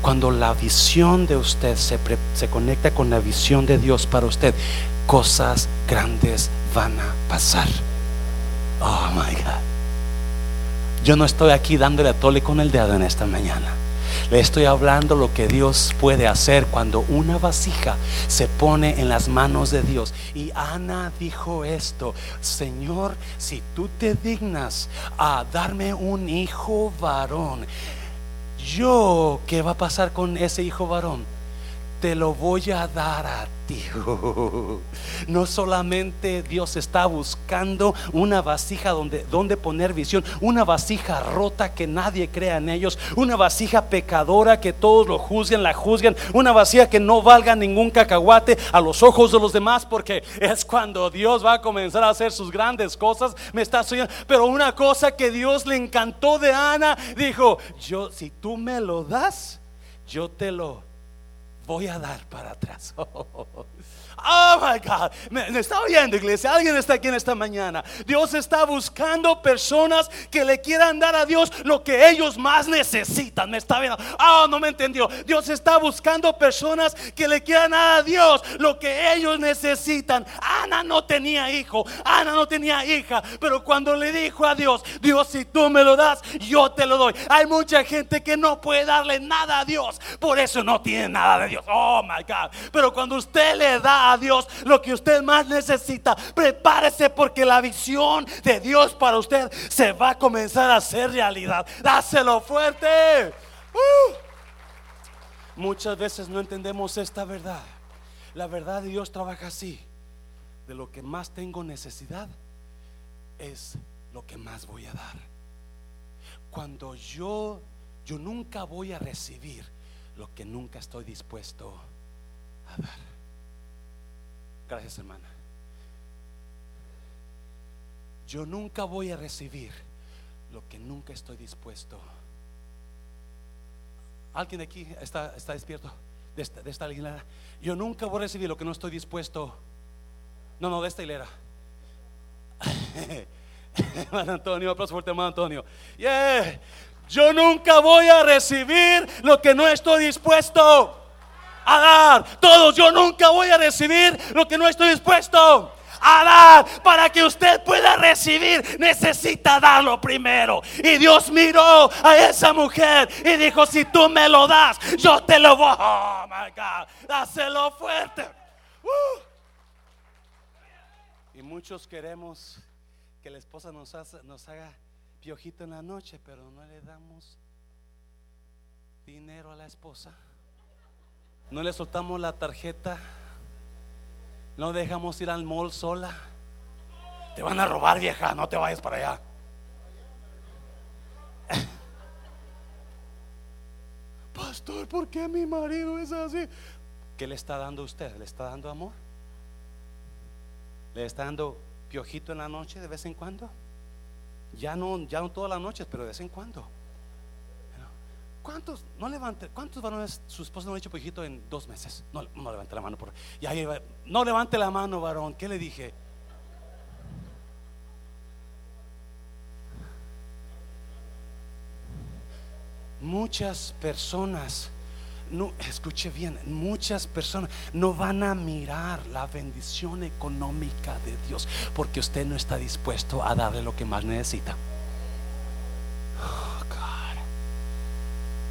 Cuando la visión de usted se, se, conecta con la visión de Dios para usted, cosas grandes van a pasar. Oh my God. Yo no estoy aquí dándole a tole con el dedo en esta mañana. Le estoy hablando lo que Dios puede hacer cuando una vasija se pone en las manos de Dios. Y Ana dijo esto, Señor, si tú te dignas a darme un hijo varón, yo, ¿qué va a pasar con ese hijo varón? Te lo voy a dar a ti no solamente Dios está buscando una vasija donde, donde poner visión, una vasija rota que nadie crea en ellos, una vasija pecadora que todos lo juzguen, la juzguen, una vasija que no valga ningún cacahuate a los ojos de los demás, porque es cuando Dios va a comenzar a hacer sus grandes cosas. Me está soñando, pero una cosa que Dios le encantó de Ana, dijo: Yo, si tú me lo das, yo te lo voy a dar para atrás. Oh my God, me, está oyendo, iglesia. Alguien está aquí en esta mañana. Dios está buscando personas que le quieran dar a Dios lo que ellos más necesitan. Me está viendo. Oh, no me entendió. Dios está buscando personas que le quieran dar a Dios lo que ellos necesitan. Ana no tenía hijo, Ana no tenía hija, pero cuando le dijo a Dios, Dios, si tú me lo das, yo te lo doy. Hay mucha gente que no puede darle nada a Dios, por eso no tiene nada de Dios. Oh my God. Pero cuando usted le da a Dios lo que usted más necesita, prepárese porque la visión de Dios para usted se va a comenzar a hacer realidad. Dáselo fuerte. Uh. Muchas veces no entendemos esta verdad. La verdad de Dios trabaja así. De lo que más tengo necesidad es lo que más voy a dar. Cuando yo yo nunca voy a recibir lo que nunca estoy dispuesto a dar. Gracias, hermana. Yo nunca voy a recibir lo que nunca estoy dispuesto. ¿Alguien de aquí está, está despierto? De esta, hilera. Yo nunca voy a recibir lo que no estoy dispuesto. No, no, de esta hilera. hermano Antonio, aplauso fuerte, hermano Antonio. Yeah. Yo nunca voy a recibir lo que no estoy dispuesto a dar. Todos, yo nunca voy a recibir lo que no estoy dispuesto a dar. Para que usted pueda recibir, necesita darlo primero. Y Dios miró a esa mujer y dijo, si tú me lo das, yo te lo voy. Oh, my God, dáselo fuerte. Uh. Y muchos queremos que la esposa nos, nos haga piojito en la noche, pero no le damos dinero a la esposa. No le soltamos la tarjeta. No dejamos ir al mall sola. Te van a robar, vieja, no te vayas para allá. Pastor, ¿por qué mi marido es así? ¿Qué le está dando usted? ¿Le está dando amor? ¿Le está dando piojito en la noche de vez en cuando? Ya no, ya no todas las noches, pero de vez en cuando. ¿Cuántos, no levante, cuántos varones su esposa no ha hecho pojito en dos meses? No, no levante la mano por ya, No levante la mano, varón. ¿Qué le dije? Muchas personas no, escuche bien, muchas personas no van a mirar la bendición económica de Dios porque usted no está dispuesto a darle lo que más necesita.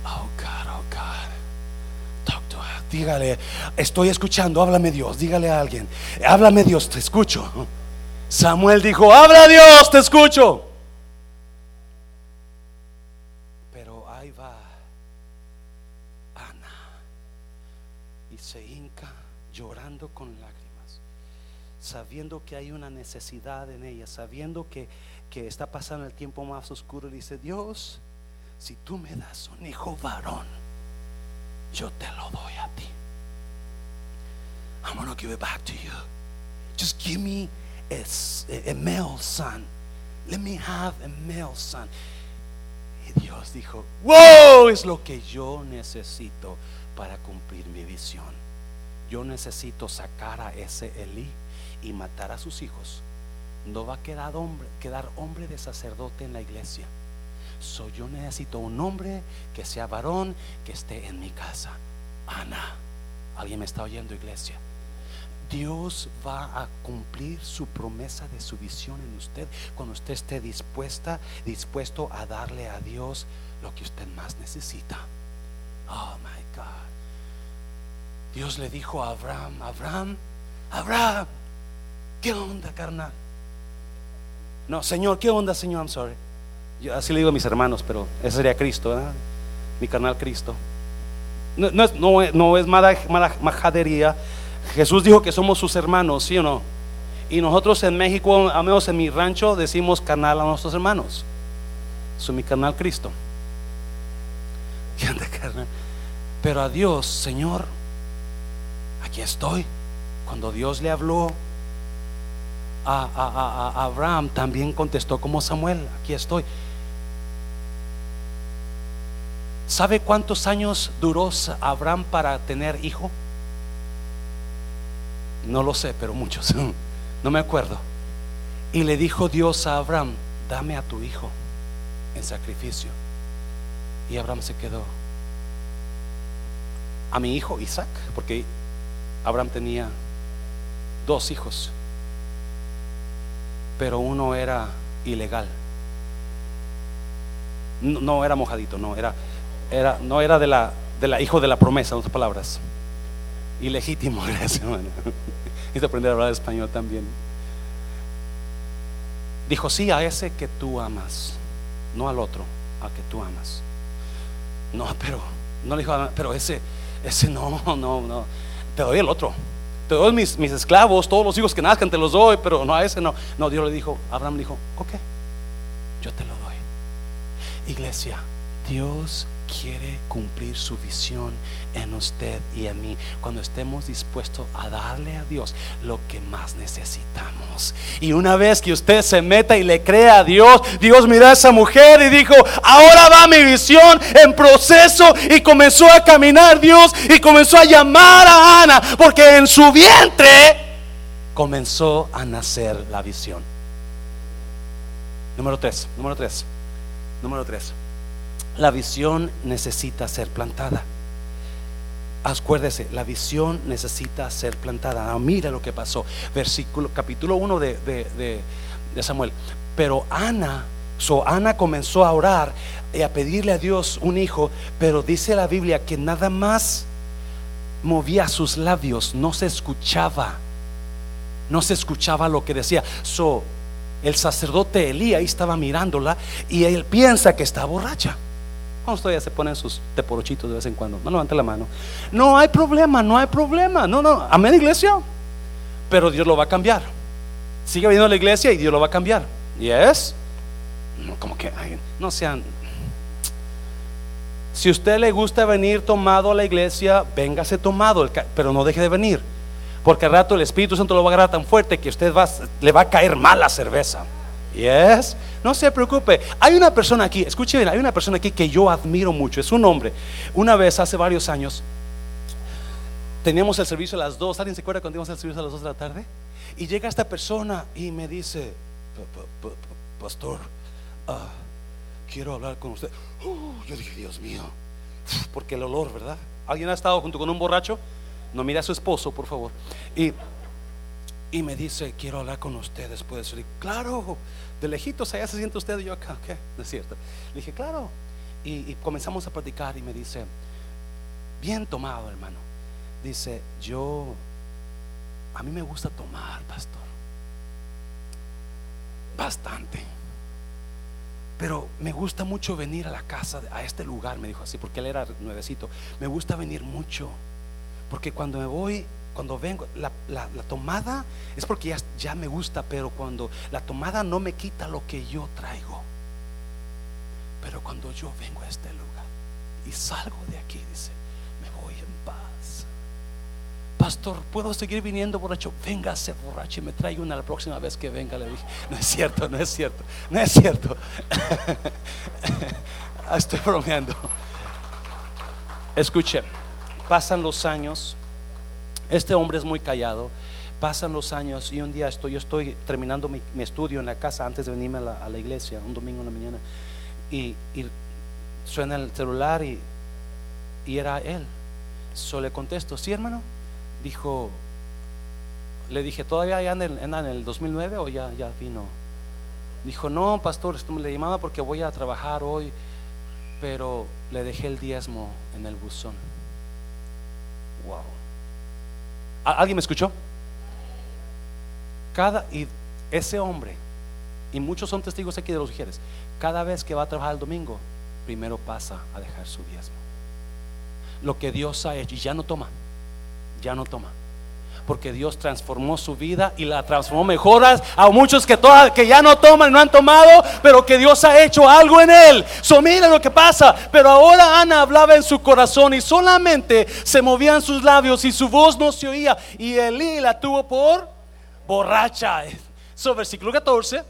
Oh God, oh God. Talk to Dígale, estoy escuchando, háblame Dios, dígale a alguien, háblame Dios, te escucho. Samuel dijo, habla Dios, te escucho. con lágrimas, sabiendo que hay una necesidad en ella, sabiendo que, que está pasando el tiempo más oscuro, dice, Dios, si tú me das un hijo varón, yo te lo doy a ti. I'm gonna give it back to you. Just give me a, a male son. Let me have a male son. Y Dios dijo, wow, es lo que yo necesito para cumplir mi visión yo necesito sacar a ese Elí y matar a sus hijos, no va a quedar hombre, quedar hombre de sacerdote en la iglesia. So, yo necesito un hombre que sea varón, que esté en mi casa. Ana, ¿alguien me está oyendo, iglesia? Dios va a cumplir su promesa de su visión en usted cuando usted esté dispuesta, dispuesto a darle a Dios lo que usted más necesita. Oh my God. Dios le dijo a Abraham, Abraham, Abraham, ¿qué onda, carnal? No, Señor, ¿qué onda, Señor? I'm sorry. Yo así le digo a mis hermanos, pero ese sería Cristo, mi carnal Cristo. No, es, es- es mala, majadería. Jesús dijo que somos sus hermanos, ¿sí o no? Y nosotros en México, al menos en mi rancho, decimos carnal a nuestros hermanos. Soy mi carnal Cristo. Pero a Dios, Señor, aquí estoy. Cuando Dios le habló a, a- a- a Abraham, también contestó como Samuel, aquí estoy. ¿Sabe cuántos años duró Abraham para tener hijo? No lo sé, pero muchos. No me acuerdo. Y le dijo Dios a Abraham, dame a tu hijo en sacrificio. Y Abraham se quedó. A mi hijo Isaac, porque Abraham tenía dos hijos, pero uno era ilegal. No, no era mojadito, no era, era, no era de la, de la hijo de la promesa, en otras palabras. Ilegítimo, gracias, hermano. Necesito aprender a hablar español también. Dijo, sí, a ese que tú amas, no al otro, a que tú amas. No, pero, no le dijo, "Ah, pero ese, ese no, no, no. Te doy el otro. Te doy mis, mis esclavos, todos los hijos que nazcan, te los doy, pero no a ese no. No, Dios le dijo, Abraham le dijo, ok, yo te lo doy. Iglesia, Dios quiere cumplir su visión en usted y en mí cuando estemos dispuestos a darle a Dios lo que más necesitamos. Y una vez que usted se meta y le crea a Dios, Dios miró a esa mujer y dijo, ahora va mi visión en proceso y comenzó a caminar Dios y comenzó a llamar a Ana porque en su vientre comenzó a nacer la visión. Número tres, número tres. Número tres. La visión necesita ser plantada. Acuérdese, la visión necesita ser plantada. Ah, mira lo que pasó. Versículo, capítulo 1 de, de- de- de Samuel. Pero Ana, so Ana comenzó a orar y a pedirle a Dios un hijo, pero dice la Biblia que nada más movía sus labios, no se escuchaba no se escuchaba lo que decía. So, el sacerdote Elí ahí estaba mirándola y él piensa que está borracha. Todavía se ponen sus teporochitos de vez en cuando, no levante la mano. No hay problema, no hay problema. No, no, amén, iglesia. Pero Dios lo va a cambiar. Sigue viniendo a la iglesia y Dios lo va a cambiar. ¿Yes? No, como que, ay, no sean. Si usted le gusta venir tomado a la iglesia, véngase tomado, pero no deje de venir. Porque al rato el Espíritu Santo lo va a agarrar tan fuerte que usted va, le va a caer mal la cerveza. Yes. No se preocupe. Hay una persona aquí, escuche bien, hay una persona aquí que yo admiro mucho. Es un hombre. Una vez, hace varios años, teníamos el servicio a las dos. ¿Alguien se acuerda cuando teníamos el servicio a las dos de la tarde? Y llega esta persona y me dice, "Pa- pa- pa- pa- Pastor, ah, quiero hablar con usted. Uh, yo dije, Dios mío, porque el olor, ¿verdad? ¿Alguien ha estado junto con un borracho? No mire a su esposo, por favor. Y, y me dice, quiero hablar con usted después. Le claro, de lejitos allá se siente usted y yo acá. ¿Qué? No es cierto. Le dije, claro. Y, y comenzamos a platicar y me dice, bien tomado, hermano. Dice, yo, a mí me gusta tomar, pastor. Bastante. Pero me gusta mucho venir a la casa, a este lugar, me dijo así, porque él era nuevecito. Me gusta venir mucho. Porque cuando me voy, cuando vengo, la, la- tomada es porque ya, ya me gusta, pero cuando la tomada no me quita lo que yo traigo. Pero cuando yo vengo a este lugar y salgo de aquí, dice, me voy en paz. Pastor, ¿puedo seguir viniendo borracho? Véngase borracho y me traiga una la próxima vez que venga. Le dije, no es cierto, no es cierto, no es cierto. Estoy bromeando. Escuche, pasan los años. Este hombre es muy callado. Pasan los años y un día estoy, yo estoy terminando mi, estudio en la casa antes de venirme a la, iglesia, un domingo en la mañana. Y, suena el celular y, era él. So le contesto, sí hermano. Dijo, le dije, ¿todavía anda en, anda en el 2009 o ya, ya vino? Dijo, no, pastor, esto le llamaba porque voy a trabajar hoy. pero le dejé el diezmo en el buzón. Wow. ¿Alguien me escuchó? Cada y ese hombre y muchos son testigos aquí de los mujeres. Cada vez que va a trabajar el domingo, primero pasa a dejar su diezmo. Lo que Dios ha hecho y ya no toma. Ya no toma porque Dios transformó su vida y la transformó mejoras a muchos que, que ya no toman, no han tomado, pero que Dios ha hecho algo en él. So, mira lo que pasa. Pero ahora Ana hablaba en su corazón y solamente se movían sus labios y su voz no se oía. Y Elí la tuvo por borracha. So, versículo 14.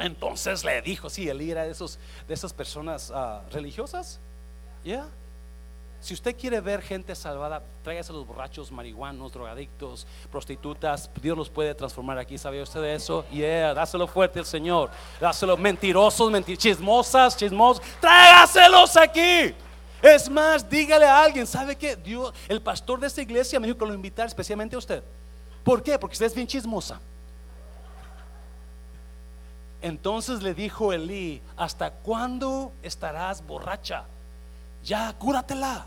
Entonces le dijo, sí, Elí era de, esos, de esas personas uh, religiosas. Ya. Si usted quiere ver gente salvada, tráigase a los borrachos, marihuanos, drogadictos, prostitutas. Dios los puede transformar aquí. ¿Sabe usted de eso? Yeah, dáselo fuerte al Señor. Dáselo mentirosos, mentir, chismosas, chismosos. Tráigaselos aquí. Es más, dígale a alguien, ¿sabe qué? Dios, el pastor de esta iglesia me dijo que lo invitar especialmente a usted. ¿Por qué? Porque usted es bien chismosa. Entonces le dijo Elí, ¿hasta cuándo estarás borracha? Ya, cúratela.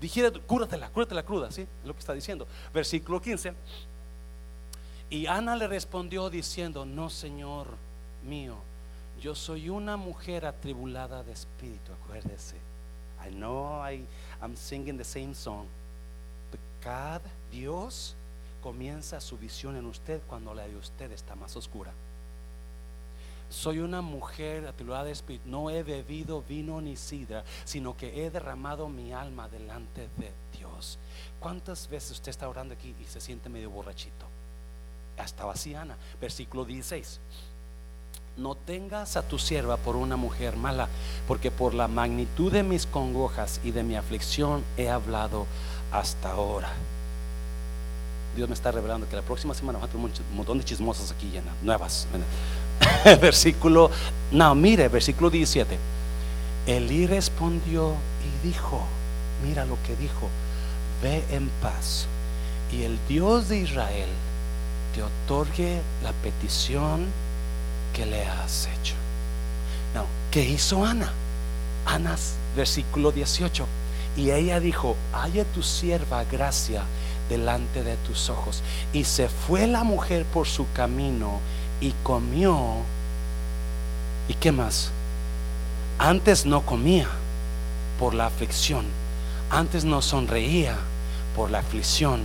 Dijera, cúratela, cúratela cruda, ¿sí? Es lo que está diciendo. Versículo 15. Y Ana le respondió diciendo, no, Señor mío, yo soy una mujer atribulada de espíritu, acuérdese. I know I, I'm singing the same song. Cada Dios comienza su visión en usted cuando la de usted está más oscura. Soy una mujer atribulada de espíritu. No he bebido vino ni sidra, sino que he derramado mi alma delante de Dios. ¿Cuántas veces usted está orando aquí y se siente medio borrachito? Hasta vaciana. Versículo 16. No tengas a tu sierva por una mujer mala, porque por la magnitud de mis congojas y de mi aflicción he hablado hasta ahora. Dios me está revelando que la próxima semana va a tener un montón de chismosas aquí llenas, nuevas. versículo, no, mire, versículo 17. Elí respondió y dijo, mira lo que dijo, ve en paz y el Dios de Israel te otorgue la petición que le has hecho. No, ¿qué hizo Ana? Ana, versículo 18. Y ella dijo, haya tu sierva gracia delante de tus ojos. Y se fue la mujer por su camino y comió. ¿Y qué más? Antes no comía por la aflicción. Antes no sonreía por la aflicción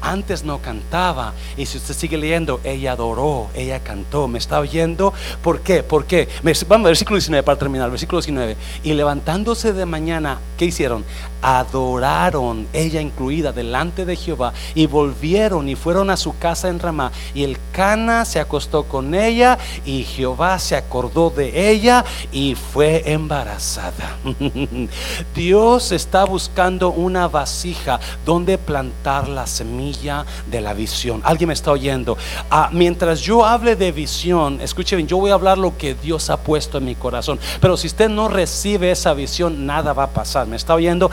antes no cantaba. Y si usted sigue leyendo, ella adoró, ella cantó. ¿Me está oyendo? ¿Por qué? ¿Por qué? Vamos, versículo 19 para terminar. Versículo 19. Y levantándose de mañana, ¿qué hicieron? Adoraron, ella incluida, delante de Jehová. Y volvieron y fueron a su casa en Ramá. Y el Cana se acostó con ella. Y Jehová se acordó de ella. Y fue embarazada. Dios está buscando una vasija donde plantar la semilla de la visión. Alguien me está oyendo. Ah, mientras yo hable de visión, escuche bien, yo voy a hablar lo que Dios ha puesto en mi corazón. Pero si usted no recibe esa visión, nada va a pasar. ¿Me está oyendo?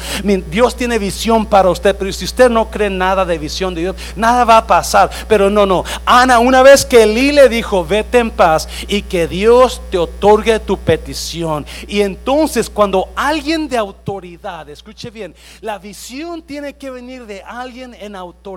Dios tiene visión para usted, pero si usted no cree nada de visión de Dios, nada va a pasar. Pero no, no. Ana, una vez que Eli le dijo, vete en paz y que Dios te otorgue tu petición. Y entonces cuando alguien de autoridad, escuche bien, la visión tiene que venir de alguien en autoridad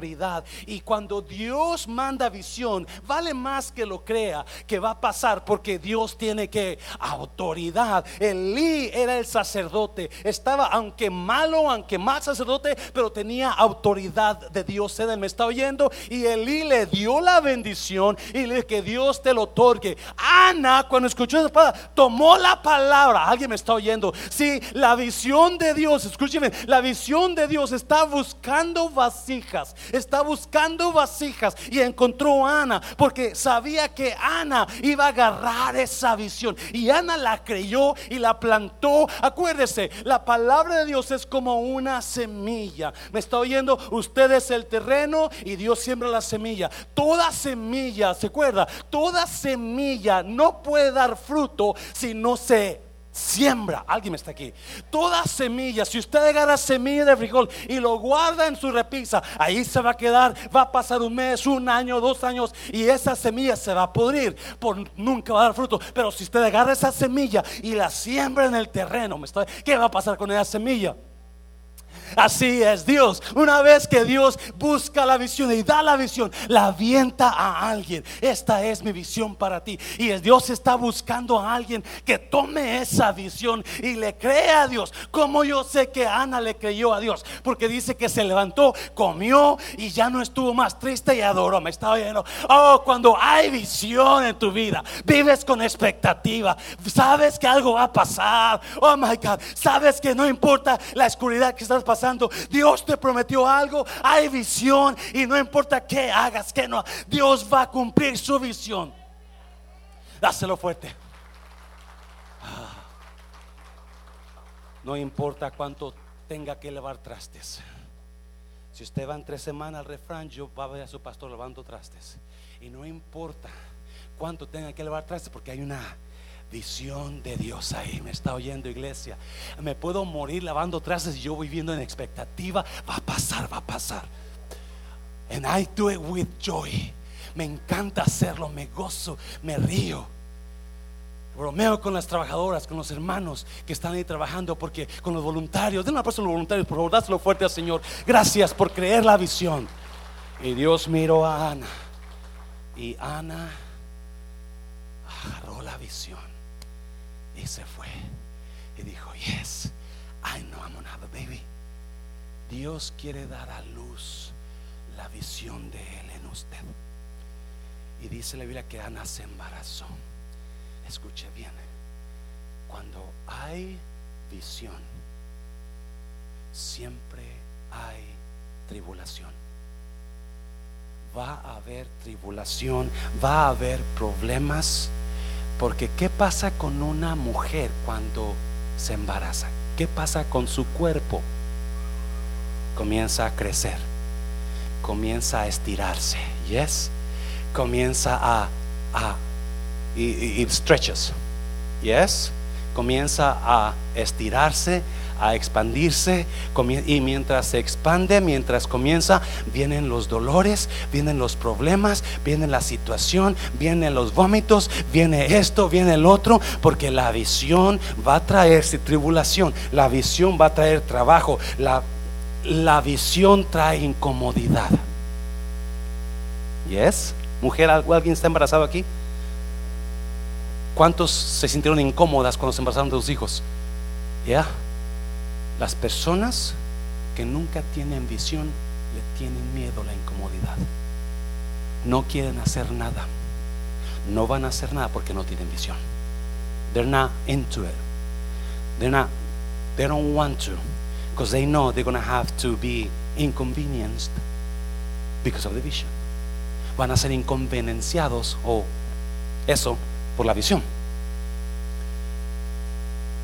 y cuando Dios manda visión, vale más que lo crea que va a pasar porque Dios tiene que autoridad. Elí era el sacerdote, estaba aunque malo, aunque mal sacerdote, pero tenía autoridad de Dios. Él me está oyendo y Elí le dio la bendición y le que Dios te lo otorgue. Ana, cuando escuchó esa palabra, tomó la palabra. Alguien me está oyendo. Si la visión de Dios, escúcheme, la visión de Dios está buscando vasijas, está buscando vasijas y encontró a Ana porque sabía que Ana iba a agarrar esa visión y Ana la creyó y la plantó. Acuérdese, la palabra de Dios es como una semilla. ¿Me está oyendo? Usted es el terreno y Dios siembra la semilla. Toda semilla, ¿se acuerda? Toda semilla no puede dar fruto si no se siembra. Alguien está aquí. Toda semilla, si usted agarra semilla de frijol y lo guarda en su repisa, ahí se va a quedar. Va a pasar un mes, un año, dos años y esa semilla se va a pudrir. Por nunca va a dar fruto. Pero si usted agarra esa semilla y la siembra en el terreno, ¿qué va a pasar con esa semilla? Así es Dios. Una vez que Dios busca la visión y da la visión, la avienta a alguien. Esta es mi visión para ti. Y Dios está buscando a alguien que tome esa visión y le crea a Dios. Como yo sé que Ana le creyó a Dios. Porque dice que se levantó, comió y ya no estuvo más triste y adoró. Me estaba oyendo. Oh, cuando hay visión en tu vida, vives con expectativa. Sabes que algo va a pasar. Oh my God. Sabes que no importa la oscuridad que estás pasando Dios te prometió algo, hay visión y no importa qué hagas, que no, Dios va a cumplir su visión. Dáselo fuerte. Ah. No importa cuánto tenga que elevar trastes. Si usted va en tres semanas al refrán, yo va a ver a su pastor lavando trastes. Y no importa cuánto tenga que elevar trastes, porque hay una visión de Dios ahí. Me está oyendo iglesia. Me puedo morir lavando trastes y yo viviendo en expectativa. Va a pasar, va a pasar. And I do it with joy. Me encanta hacerlo, me gozo, me río. Bromeo con las trabajadoras, con los hermanos que están ahí trabajando, porque con los voluntarios, den una persona a los voluntarios, por favor, dáselo fuerte al Señor. Gracias por creer la visión. Y Dios miró a Ana. Y Ana agarró la visión. Y se fue. Y dijo, yes, I know I'm gonna have a baby. Dios quiere dar a luz la visión de Él en usted. Y dice la Biblia que Ana se embarazó. Escuche bien. Cuando hay visión, siempre hay tribulación. Va a haber tribulación, va a haber problemas porque ¿qué pasa con una mujer cuando se embaraza? ¿Qué pasa con su cuerpo? Comienza a crecer, comienza a estirarse, yes, comienza a, a y, y stretches, yes, comienza a estirarse, a expandirse y mientras se expande, mientras comienza, vienen los dolores, vienen los problemas, viene la situación, vienen los vómitos, viene esto, viene el otro, porque la visión va a traer tribulación, la visión va a traer trabajo, la, visión trae incomodidad. ¿Yes? Mujer, ¿alguien está embarazado aquí? ¿Cuántos se sintieron incómodas cuando se embarazaron de sus hijos? ¿Ya? Las personas que nunca tienen visión le tienen miedo a la incomodidad. No quieren hacer nada. No van a hacer nada porque no tienen visión. They're not into it. They're not they don't want to because they know they're going to have to be inconvenienced because of the vision. Van a ser inconvenienciados o eso por la visión.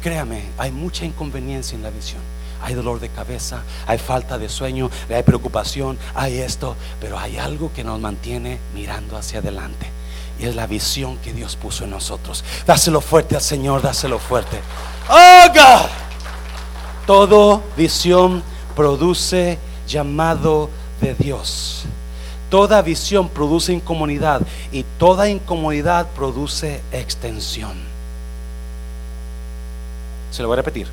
Créame, hay mucha inconveniencia en la visión. Hay dolor de cabeza, hay falta de sueño, hay preocupación, hay esto, pero hay algo que nos mantiene mirando hacia adelante. Y es la visión que Dios puso en nosotros. Dáselo fuerte al Señor, dáselo fuerte. Oh God. Todo visión produce llamado de Dios. Toda visión produce incomodidad y toda incomodidad produce extensión. Se lo voy a repetir.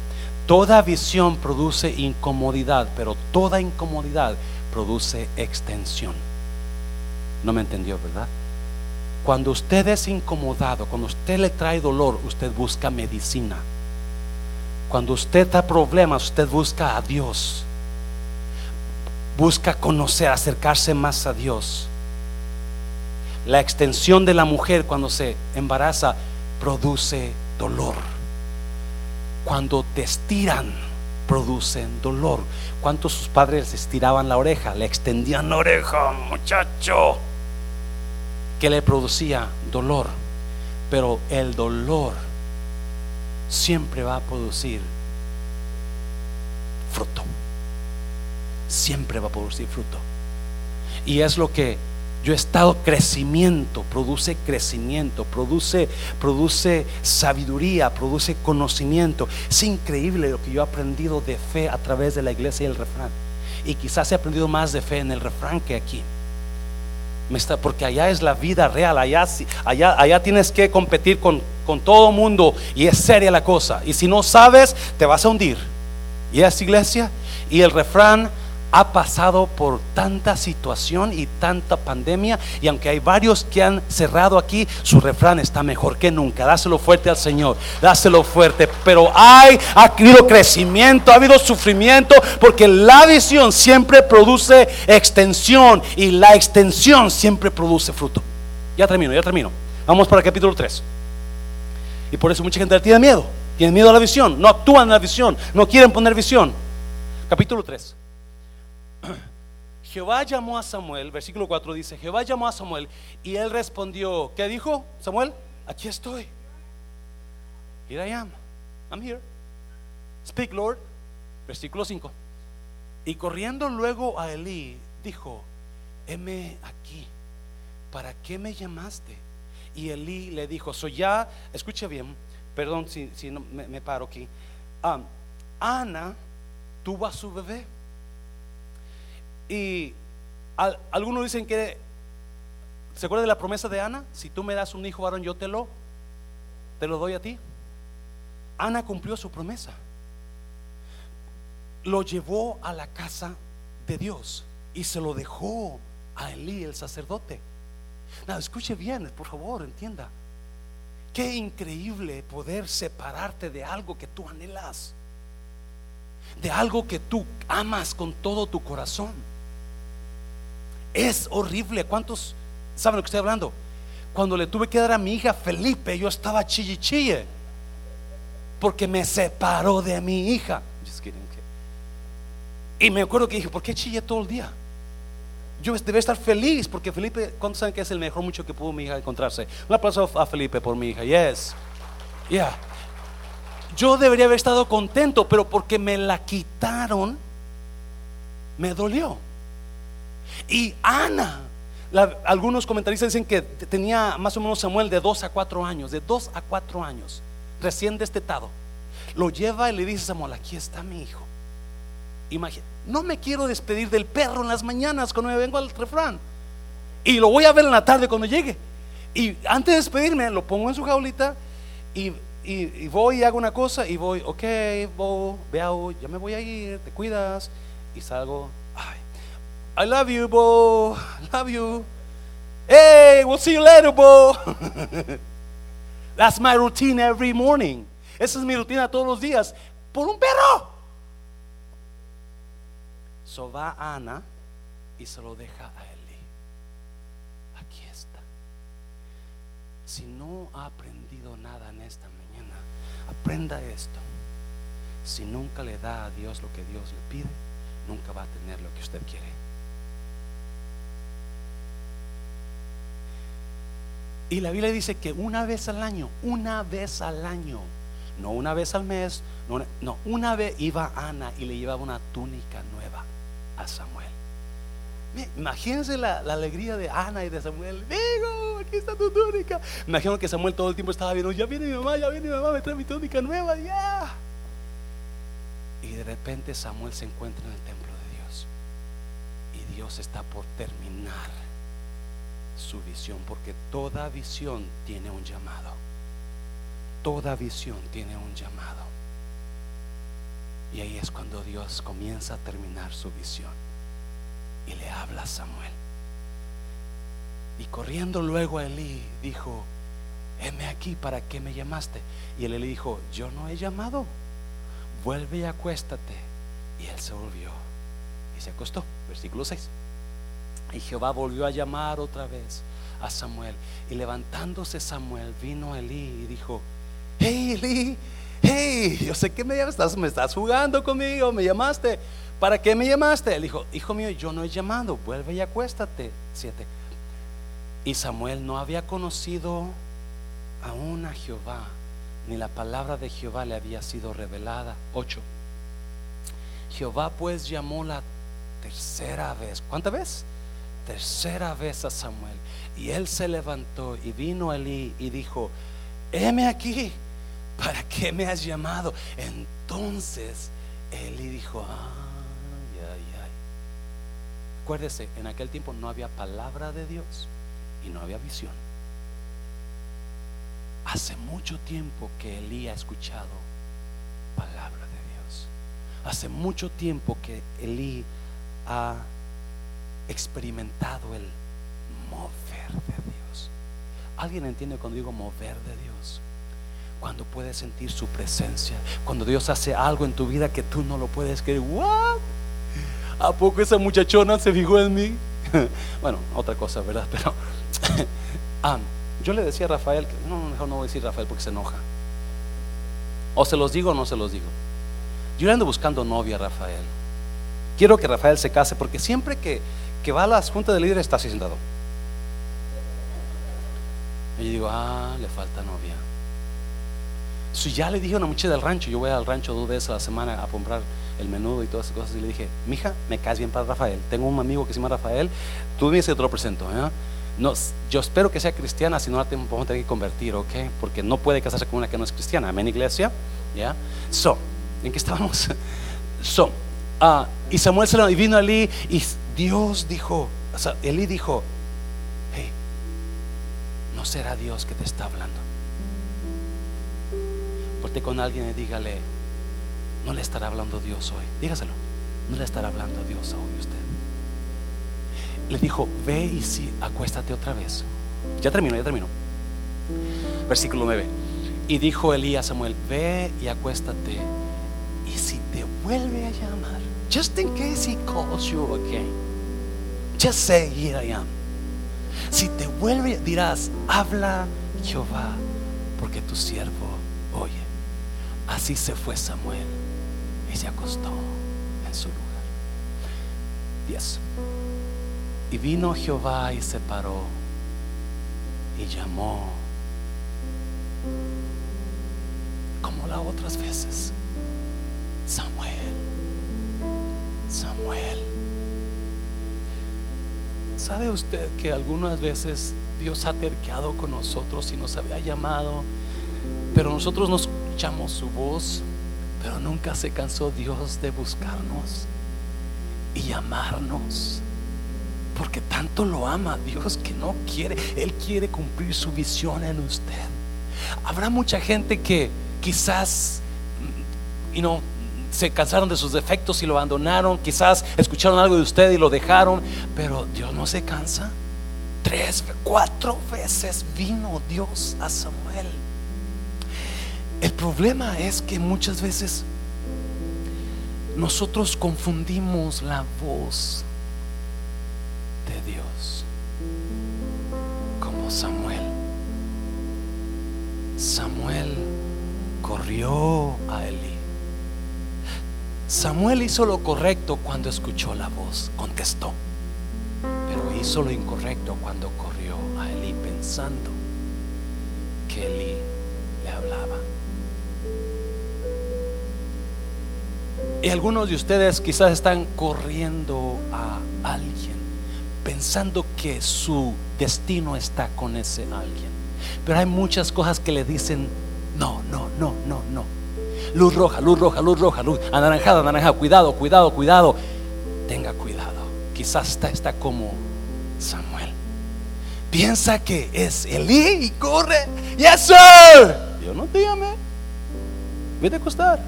Toda visión produce incomodidad, pero toda incomodidad produce extensión. No me entendió, ¿verdad? Cuando usted es incomodado, cuando usted le trae dolor, usted busca medicina. Cuando usted da problemas, usted busca a Dios. Busca conocer, acercarse más a Dios. La extensión de la mujer cuando se embaraza produce dolor cuando te estiran, producen dolor. ¿Cuántos sus padres estiraban la oreja? Le extendían la oreja, muchacho. Que le producía dolor. Pero el dolor siempre va a producir fruto. Siempre va a producir fruto. Y es lo que Yo he estado crecimiento, produce crecimiento, produce, produce sabiduría, produce conocimiento. Es increíble lo que yo he aprendido de fe a través de la iglesia y el refrán. Y quizás he aprendido más de fe en el refrán que aquí. Porque allá es la vida real, allá, allá, allá tienes que competir con, con todo mundo y es seria la cosa. Y si no sabes, te vas a hundir. Y es iglesia. Y el refrán ha pasado por tanta situación y tanta pandemia y aunque hay varios que han cerrado aquí, su refrán está mejor que nunca. Dáselo fuerte al Señor, dáselo fuerte. Pero hay, ha habido crecimiento, ha habido sufrimiento, porque la visión siempre produce extensión y la extensión siempre produce fruto. Ya termino, ya termino. Vamos para el capítulo 3. Y por eso mucha gente tiene miedo. Tiene miedo a la visión, no actúan en la visión, no quieren poner visión. Capítulo 3. Jehová llamó a Samuel, versículo 4 dice, Jehová llamó a Samuel y él respondió, ¿qué dijo Samuel? Aquí estoy. Here I am. I'm here. Speak, Lord. Versículo 5. Y corriendo luego a Elí, dijo, heme aquí, ¿para qué me llamaste? Y Elí le dijo, soy ya, escucha bien, perdón si, no, me, paro aquí. Ah, Ana tuvo a su bebé y algunos dicen que, ¿se acuerda de la promesa de Ana? Si tú me das un hijo varón, yo te lo, te lo doy a ti. Ana cumplió su promesa. Lo llevó a la casa de Dios y se lo dejó a Elí, el sacerdote. Nada, escuche bien, por favor, entienda. Qué increíble poder separarte de algo que tú anhelas, de algo que tú amas con todo tu corazón. Es horrible. ¿Cuántos saben lo que estoy hablando? Cuando le tuve que dar a mi hija Felipe, yo estaba chille porque me separó de mi hija. Y me acuerdo que dije, ¿por qué chille todo el día? Yo debe estar feliz porque Felipe, ¿cuántos saben que es el mejor mucho que pudo mi hija encontrarse? Un aplauso a Felipe por mi hija. Yes. Yeah. Yo debería haber estado contento, pero porque me la quitaron, me dolió. Y Ana, algunos comentaristas dicen que tenía más o menos Samuel de 2 a 4 años, de 2 a 4 años, recién destetado. Lo lleva y le dice a Samuel, aquí está mi hijo. Imagina, no me quiero despedir del perro en las mañanas cuando me vengo al refrán. Y lo voy a ver en la tarde cuando llegue. Y antes de despedirme, lo pongo en su jaulita y, voy y hago una cosa y voy, ok, voy, veo, ya me voy a ir, te cuidas. Y salgo, I love you, Bo. Love you. Hey, we'll see you later, Bo. That's my routine every morning. Esa es mi rutina todos los días. Por un perro. So va Ana y se lo deja a Eli. Aquí está. Si no ha aprendido nada en esta mañana, aprenda esto. Si nunca le da a Dios lo que Dios le pide, nunca va a tener lo que usted quiere. Y la Biblia dice que una vez al año, una vez al año, no una vez al mes, no, una vez iba Ana y le llevaba una túnica nueva a Samuel. Imagínense la, alegría de Ana y de Samuel. Digo, aquí está tu túnica. Imagino que Samuel todo el tiempo estaba viendo, ya viene mi mamá, ya viene mi mamá, me trae mi túnica nueva, ya. Y de repente Samuel se encuentra en el templo de Dios. Y Dios está por terminar su visión, porque toda visión tiene un llamado. Toda visión tiene un llamado. Y ahí es cuando Dios comienza a terminar su visión. Y le habla a Samuel. Y corriendo luego a Elí, dijo, heme aquí, ¿para qué me llamaste? Y él le dijo, yo no he llamado, vuelve y acuéstate. Y él se volvió y se acostó. Versículo 6. Y Jehová volvió a llamar otra vez a Samuel. Y levantándose Samuel, vino a Elí y dijo, hey Elí, hey, yo sé que me estás, me estás jugando conmigo, me llamaste. ¿Para qué me llamaste? Él dijo, hijo mío, yo no he llamado, vuelve y acuéstate. Siete. Y Samuel no había conocido aún a Jehová, ni la palabra de Jehová le había sido revelada. Ocho. Jehová pues llamó la tercera vez. ¿Cuánta vez? Tercera vez a Samuel. Y él se levantó y vino a Elí y dijo, heme aquí, ¿para qué me has llamado? Entonces Elí dijo, ay, ay, ay. Acuérdese, en aquel tiempo no había palabra de Dios y no había visión. Hace mucho tiempo que Elí ha escuchado palabra de Dios. Hace mucho tiempo que Elí ha experimentado el mover de Dios. ¿Alguien entiende cuando digo mover de Dios? Cuando puedes sentir su presencia, cuando Dios hace algo en tu vida que tú no lo puedes creer. ¿What? ¿A poco esa muchachona se fijó en mí? bueno, otra cosa, ¿verdad? Pero ah, yo le decía a Rafael, que, no, mejor no voy a decir Rafael porque se enoja. O se los digo o no se los digo. Yo le ando buscando novia a Rafael. Quiero que Rafael se case porque siempre que, que va a las juntas de líderes está así sentado. Y digo, ah, le falta novia. Si ya le dije a una muchacha del rancho, yo voy al rancho dos veces a la semana a comprar el menudo y todas esas cosas. Y le dije, mija, me caes bien para Rafael. Tengo un amigo que se llama Rafael, tú dices que te lo presento. ¿eh? No, yo espero que sea cristiana, si no la vamos a tener que convertir, ¿ok? Porque no puede casarse con una que no es cristiana. Amén, iglesia. ¿Ya? So, ¿en qué estábamos? So, uh, y Samuel se lo y vino allí y Dios dijo, o sea, Elí dijo, hey, no será Dios que te está hablando. Porque con alguien y dígale, no le estará hablando Dios hoy. Dígaselo, no le estará hablando Dios hoy usted. Le dijo, ve y sí, acuéstate otra vez. Ya terminó, ya terminó. Versículo 9. Y dijo Elías a Samuel, ve y acuéstate. Y si te vuelve a llamar, just in case he calls you again, just say, here I am. Si te vuelve, dirás, habla Jehová, porque tu siervo oye. Así se fue Samuel y se acostó en su lugar. 10. Y vino Jehová y se paró y llamó como las otras veces. Samuel, Samuel. ¿Sabe usted que algunas veces Dios ha terqueado con nosotros y nos había llamado, pero nosotros no escuchamos su voz, pero nunca se cansó Dios de buscarnos y llamarnos? Porque tanto lo ama Dios que no quiere, Él quiere cumplir su visión en usted. Habrá mucha gente que quizás, y no, se cansaron de sus defectos y lo abandonaron. Quizás escucharon algo de usted y lo dejaron. Pero Dios no se cansa. Tres, cuatro veces vino Dios a Samuel. El problema es que muchas veces nosotros confundimos la voz de Dios como Samuel. Samuel corrió a Eli. Samuel hizo lo correcto cuando escuchó la voz, contestó, pero hizo lo incorrecto cuando corrió a Eli pensando que Eli le hablaba. Y algunos de ustedes quizás están corriendo a alguien pensando que su destino está con ese alguien. Pero hay muchas cosas que le dicen, no, no, no, no, no. Luz roja, luz roja, luz roja, luz anaranjada, anaranjada. Cuidado, cuidado, cuidado. Tenga cuidado. Quizás está, está como Samuel. Piensa que es Elí y corre. Yes, sir. Yo no te llamé. Vete a acostar.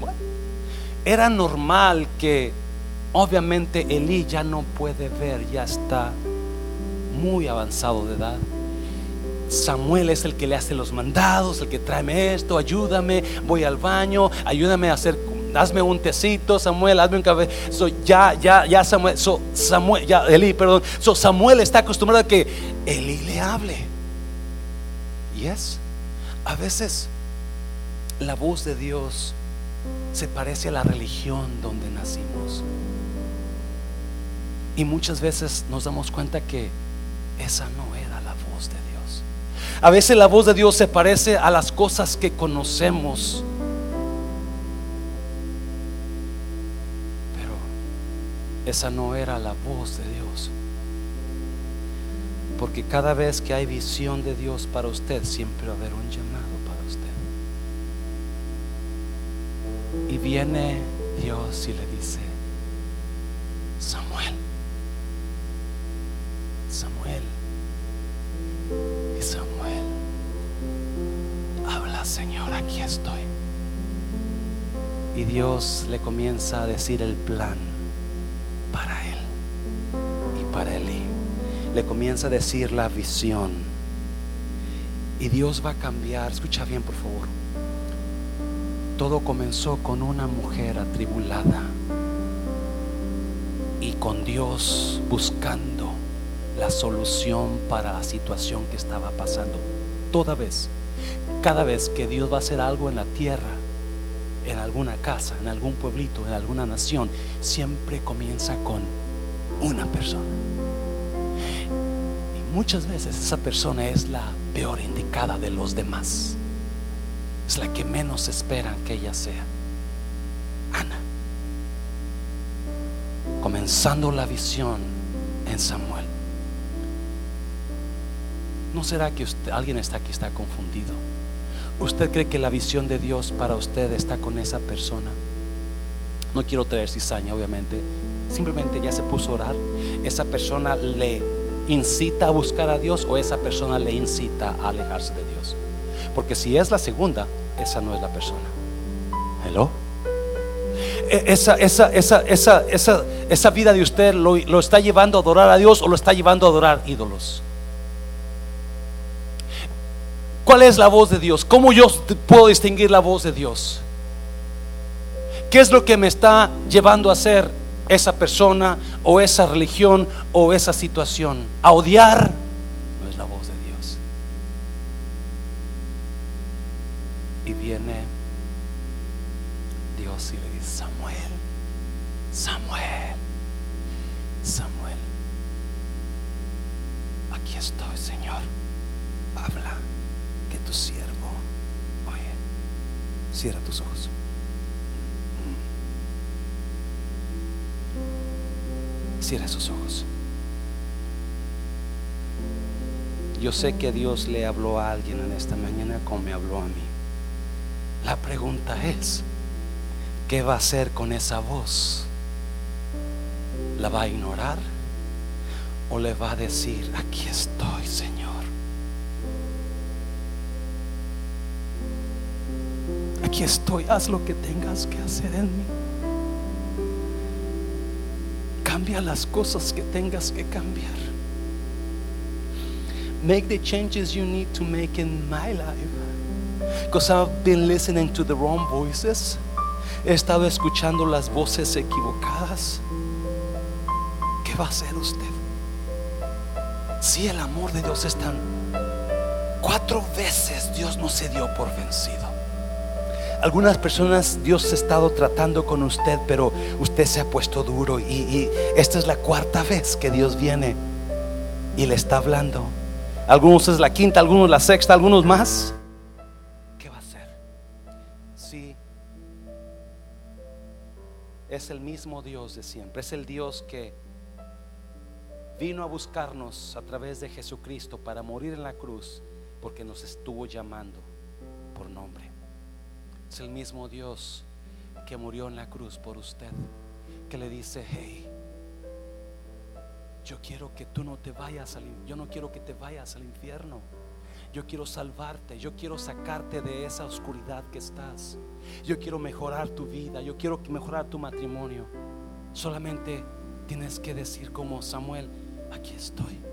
Bueno, era normal que Obviamente Elí ya no puede ver, ya está muy avanzado de edad. Samuel es el que le hace los mandados, el que tráeme esto, ayúdame, voy al baño, ayúdame a hacer, hazme un tecito, Samuel, hazme un café. ya, ya, ya Samuel, Samuel, ya Elí, perdón. So, Samuel está acostumbrado a que Elí le hable. Y es, a veces la voz de Dios se parece a la religión donde nacimos. Y muchas veces nos damos cuenta que esa no era la voz de Dios. A veces la voz de Dios se parece a las cosas que conocemos. Pero esa no era la voz de Dios. Porque cada vez que hay visión de Dios para usted, siempre va a haber un llamado para usted. Y viene Dios y le dice, estoy. Y Dios le comienza a decir el plan para él y para Eli le comienza a decir la visión. Y Dios va a cambiar, escucha bien por favor. Todo comenzó con una mujer atribulada y con Dios buscando la solución para la situación que estaba pasando. Toda vez, cada vez que Dios va a hacer algo en la tierra, en alguna casa, en algún pueblito, en alguna nación, siempre comienza con una persona muchas veces esa persona es la peor indicada de los demás. Es la que menos esperan que ella sea. Ana. Comenzando la visión en Samuel. ¿No será que usted, alguien está aquí, está confundido? ¿Usted cree que la visión de Dios para usted está con esa persona? No quiero traer cizaña, obviamente. Simplemente ya se puso a orar. Esa persona le incita a buscar a Dios o esa persona le incita a alejarse de Dios. Porque si es la segunda, esa no es la persona. Hello. E, esa, esa, esa, esa, esa, esa vida de usted lo, lo está llevando a adorar a Dios o lo está llevando a adorar ídolos. ¿Cuál es la voz de Dios? ¿Cómo yo puedo distinguir la voz de Dios? ¿Qué es lo que me está llevando a hacer esa persona o esa religión o esa situación. A odiar no es la voz de Dios. Y viene Dios y le dice, Samuel, Samuel, Samuel, aquí estoy, Señor. Habla que tu siervo, oye, cierra tus ojos. Cierra sus ojos. Yo sé que Dios le habló a alguien en esta mañana como me habló a mí. La pregunta es, ¿qué va a hacer con esa voz? ¿La va a ignorar? ¿O le va a decir, aquí estoy, Señor? Estoy, haz lo que tengas que hacer en mí. Cambia las cosas que tengas que cambiar. Make the changes you need to make in my life. Because I've been listening to the wrong voices. He estado escuchando las voces equivocadas. ¿Qué va a hacer usted? Si el amor de Dios es tan... Cuatro veces Dios no se dio por vencido. Algunas personas Dios ha estado tratando con usted, pero usted se ha puesto duro y, esta es la cuarta vez que Dios viene y le está hablando. Algunos es la quinta, algunos la sexta, algunos más. ¿Qué va a hacer? Sí, es el mismo Dios de siempre, es el Dios que vino a buscarnos a través de Jesucristo para morir en la cruz porque nos estuvo llamando por nombre. Es el mismo Dios que murió en la cruz por usted, que le dice, hey, yo quiero que tú no te vayas al yo no quiero que te vayas al infierno. Yo quiero salvarte, yo quiero sacarte de esa oscuridad que estás. Yo quiero mejorar tu vida, yo quiero mejorar tu matrimonio. Solamente tienes que decir como Samuel, aquí estoy.